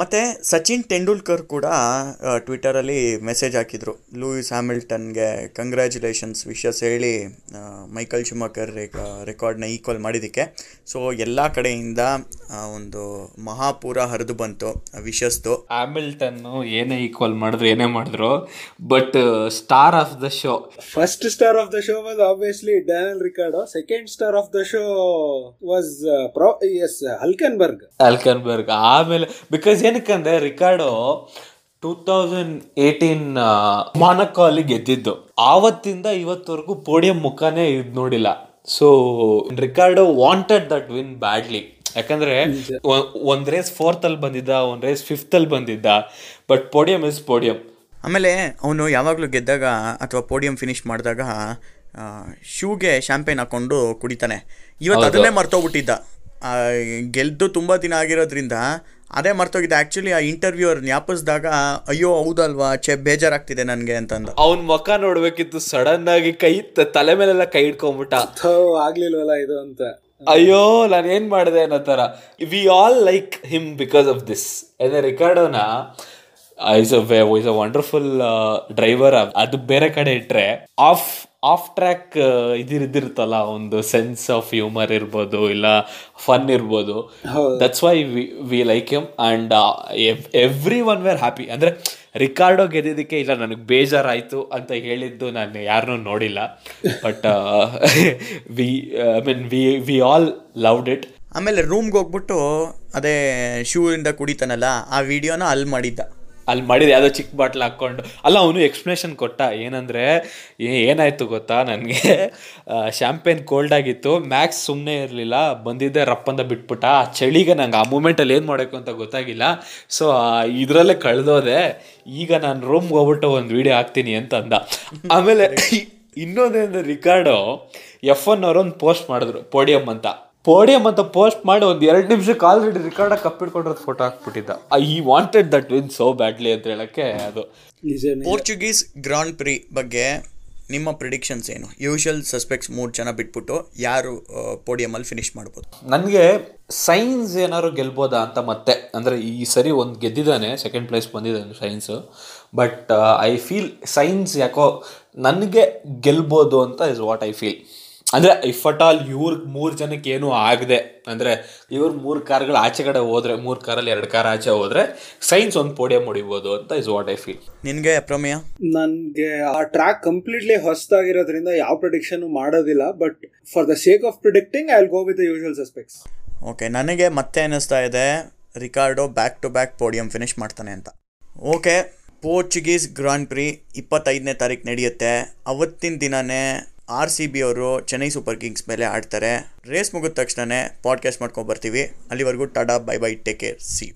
ಮತ್ತು ಸಚಿನ್ ತೆಂಡೂಲ್ಕರ್ ಕೂಡ ಟ್ವಿಟರಲ್ಲಿ ಮೆಸೇಜ್ ಹಾಕಿದ್ರು. ಲೂಯಿಸ್ ಹ್ಯಾಮಿಲ್ಟನ್ಗೆ ಕಂಗ್ರ್ಯಾಚುಲೇಷನ್ಸ್ ವಿಶಸ್ ಹೇಳಿ ಮೈಕಲ್ ಶುಮಾಕರ್ ರೆಕಾರ್ಡ್ನ ಈಕ್ವಲ್ ಮಾಡಿದ್ದಕ್ಕೆ. ಸೊ ಎಲ್ಲ ಕಡೆಯಿಂದ ಒಂದು ಮಹಾಪೂರ ಹರಿದು ಬಂತು ವಿಶಸ್ದು ಹ್ಯಾಮಿಲ್ಟನ್ ಏನೇ ಈಕ್ವಲ್ ಮಾಡಿದ್ರು ಏನೇ ಮಾಡಿದ್ರು but star of the show first star of the show was obviously Daniel Ricciardo second star of the show was yes Hulkenberg Hulkenberg ಆಮೇಲೆ ಬಿಕಾಸ್ ಏನಕ್ಕಂದ್ರೆ ರಿಕಾರ್ಡೋ ಟೂ ತೌಸಂಡ್ ಏಯ್ಟೀನ್ ಮಾನಕಾಲಿ ಗೆದ್ದಿದ್ದು. ಆವತ್ತಿಂದ ಇವತ್ತವರೆಗೂ ಪೋಡಿಯಂ ಮುಖಾನೇ ಇದ್ ನೋಡಿಲ್ಲ. So Ricciardo wanted that win badly ಯಾಕಂದ್ರೆ ಒಂದ್ ರೇಸ್ ಫೋರ್ತ್ ಅಲ್ಲಿ ಬಂದಿದ್ದ ಒಂದ್ ರೇಸ್ ಫಿಫ್ತ್ ಅಲ್ಲಿ ಬಂದಿದ್ದ. ಬಟ್ ಪೋಡಿಯಂ ಇಸ್ ಪೋಡಿಯಂ ಆಮೇಲೆ ಅವನು ಯಾವಾಗಲೂ ಗೆದ್ದಾಗ ಅಥವಾ ಪೋಡಿಯಂ ಫಿನಿಶ್ ಮಾಡಿದಾಗ ಶೂಗೆ ಶಾಂಪೇನ್ ಹಾಕೊಂಡು ಕುಡಿತಾನೆ. ಇವತ್ತು ಅದನ್ನೇ ಮರ್ತೋಗ್ಬಿಟ್ಟಿದ್ದ. ಆ, ಗೆಲ್ದು ತುಂಬ ದಿನ ಆಗಿರೋದ್ರಿಂದ ಅದೇ ಮರ್ತೋಗಿದ್ದ ಆ್ಯಕ್ಚುಲಿ ಆ ಇಂಟರ್ವ್ಯೂರ್ ಜ್ಞಾಪಿಸಿದಾಗ ಅಯ್ಯೋ ಹೌದಲ್ವಾ? ಚೆ ಬೇಜಾರಾಗ್ತಿದೆ ನನಗೆ ಅಂತಂದು. ಅವ್ನ ಮುಖ ನೋಡ್ಬೇಕಿತ್ತು ಸಡನ್ ಆಗಿ ಕೈ ತಲೆ ಮೇಲೆಲ್ಲ ಕೈ ಇಟ್ಕೊಂಡ್ಬಿಟ್ಟ ಥೋ ಆಗ್ಲಿಲ್ವಲ್ಲ ಇದು ಅಂತ. ಅಯ್ಯೋ ನಾನು ಏನ್ ಮಾಡಿದೆ ಅನ್ನೋ ತರ we all like him because of this ಅಂದ್ರೆ ರಿಕಾರ್ಡೋನ is a is a wonderful driver ಅದು ಬೇರೆ ಕಡೆ ಇಟ್ರೆ ಆಫ್ ಆಫ್ ಟ್ರ್ಯಾಕ್ ಇದಿರ್ದಿರುತ್ತಲ್ಲ ಒಂದು ಸೆನ್ಸ್ ಆಫ್ ಹ್ಯೂಮರ್ ಇರ್ಬೋದು ಇಲ್ಲ ಫನ್ ಇರ್ಬೋದು. That's why we like him and every one were happy ಅಂದ್ರೆ ರಿಕಾರ್ಡೋ ಗೆದ್ದಿದ್ದಕ್ಕೆ ಇಲ್ಲ ನನಗೆ ಬೇಜಾರಾಯಿತು ಅಂತ ಹೇಳಿದ್ದು ನಾನು ಯಾರನ್ನೂ ನೋಡಿಲ್ಲ. But we I mean we we all loved it ಆಮೇಲೆ ರೂಮ್ಗೆ ಹೋಗ್ಬಿಟ್ಟು ಅದೇ ಶೂ ಇಂದ ಕುಡಿತಾನಲ್ಲ ಆ ವಿಡಿಯೋನ ಅಲ್ಲಿ ಮಾಡಿದ್ದ. ಅಲ್ಲಿ ಮಾಡಿದ ಯಾವುದೋ ಚಿಕ್ಕ ಬಾಟ್ಲ್ ಹಾಕ್ಕೊಂಡು. ಅಲ್ಲ, ಅವನು ಎಕ್ಸ್ಪ್ಲನೇಷನ್ ಕೊಟ್ಟ. ಏನಂದರೆ ಏನಾಯಿತು ಗೊತ್ತಾ? ನನಗೆ ಶ್ಯಾಂಪೇನ್ ಕೋಲ್ಡ್ ಆಗಿತ್ತು. ಮ್ಯಾಕ್ಸ್ ಸುಮ್ಮನೆ ಇರಲಿಲ್ಲ. ಬಂದಿದ್ದೆ ರಪ್ಪಂದ ಬಿಟ್ಬಿಟ್ಟ. ಆ ಚಳಿಗೆ ನಂಗೆ ಆ ಮೂಮೆಂಟಲ್ಲಿ ಏನು ಮಾಡಬೇಕು ಅಂತ ಗೊತ್ತಾಗಿಲ್ಲ. ಸೊ ಇದರಲ್ಲೇ ಕಳೆದೋದೆ. ಈಗ ನಾನು ರೂಮ್ಗೆ ಹೋಗ್ಬಿಟ್ಟು ಒಂದು ವಿಡಿಯೋ ಹಾಕ್ತೀನಿ ಅಂತ ಅಂದ ಆಮೇಲೆ, ಇನ್ನೊಂದೇನಂದ್ರೆ ರಿಕಾರ್ಡು ಎಫ್ ಒನ್ ಅವರೊಂದು ಪೋಸ್ಟ್ ಮಾಡಿದ್ರು ಪೋಡಿಯಂ ಅಂತ. ಪೋಡಿಯಂ ಅಂತ ಪೋಸ್ಟ್ ಮಾಡಿ ಒಂದು ಎರಡು ನಿಮಿಷಕ್ಕೆ ಆಲ್ರೆಡಿ ರಿಕಾರ್ಡ್ ಕಪ್ಪಿಟ್ಕೊಂಡಿರೋದು photo ಹಾಕ್ಬಿಟ್ಟಿದ್ದ. He wanted that win so badly ಅಂತ ಹೇಳಕ್ಕೆ ಅದು. ಪೋರ್ಚುಗೀಸ್ ಗ್ರಾಂಡ್ ಪ್ರಿ ಬಗ್ಗೆ ನಿಮ್ಮ ಪ್ರಿಡಿಕ್ಷನ್ಸ್ ಏನು? ಯೂಶಲ್ ಸಸ್ಪೆಕ್ಟ್ಸ್ ಮೂರು ಜನ ಬಿಟ್ಬಿಟ್ಟು ಯಾರು ಪೋಡಿಯಮಲ್ಲಿ ಫಿನಿಶ್ ಮಾಡ್ಬೋದು? ನನಗೆ ಸೈನ್ಸ್ ಏನಾದ್ರು ಗೆಲ್ಬೋದಾ ಅಂತ ಮತ್ತೆ. ಅಂದರೆ ಈ ಸರಿ ಒಂದು ಗೆದ್ದಿದ್ದಾನೆ ಸೆಕೆಂಡ್ ಪ್ಲೇಸ್ ಬಂದಿದ್ದಾನೆ Sainz but I feel Sainz ಯಾಕೋ ನನಗೆ ಗೆಲ್ಬೋದು ಅಂತ ಇಸ್ ವಾಟ್ ಐ ಫೀಲ್ ಅಂದರೆ ಇಫ್ ಅಟ್ ಆಲ್ ಇವ್ರಿಗೆ ಮೂರು ಜನಕ್ಕೆ ಏನೂ ಆಗದೆ. ಅಂದರೆ ಇವ್ರ ಮೂರು ಕಾರ್ಗಳು ಆಚೆ ಕಡೆ ಹೋದ್ರೆ ಮೂರು ಕಾರಲ್ಲಿ ಎರಡು ಕಾರ್ ಆಚೆ ಹೋದ್ರೆ ಸೈನ್ಸ್ ಒಂದು ಪೋಡಿಯಂ ಹೊಡಿಬೋದು ಅಂತ ಇಸ್ ವಾಟ್ ಐ ಫೀಲ್ ನಿನಗೆ ಪ್ರಮೇಯ ನನಗೆ ಆ ಟ್ರ್ಯಾಕ್ ಕಂಪ್ಲೀಟ್ಲಿ ಹೊಸದಾಗಿರೋದ್ರಿಂದ ಯಾವ ಪ್ರಿಡಿಕ್ಷನ್ ಮಾಡೋದಿಲ್ಲ but for the sake of predicting I will go with the usual suspects okay ನನಗೆ ಮತ್ತೆ ಅನ್ನಿಸ್ತಾ ಇದೆ Ricardo back to back podium finish ಮಾಡ್ತಾನೆ ಅಂತ. ಓಕೆ ಪೋರ್ಚುಗೀಸ್ ಗ್ರಾಂಡ್ ಪ್ರಿ ಇಪ್ಪತ್ತೈದನೇ ತಾರೀಕು ನಡೆಯುತ್ತೆ. ಅವತ್ತಿನ ದಿನನೇ ಆರ್ ಸಿ ಬಿ ಅವರು ಚೆನ್ನೈ ಸೂಪರ್ ಕಿಂಗ್ಸ್ ಮೇಲೆ ಆಡ್ತಾರೆ. ರೇಸ್ ಮುಗಿದ ತಕ್ಷಣನೇ ಪಾಡ್ಕಾಸ್ಟ್ ಮಾಡ್ಕೊಂಡು ಬರ್ತೀವಿ. ಅಲ್ಲಿವರೆಗೂ tada bye bye take care see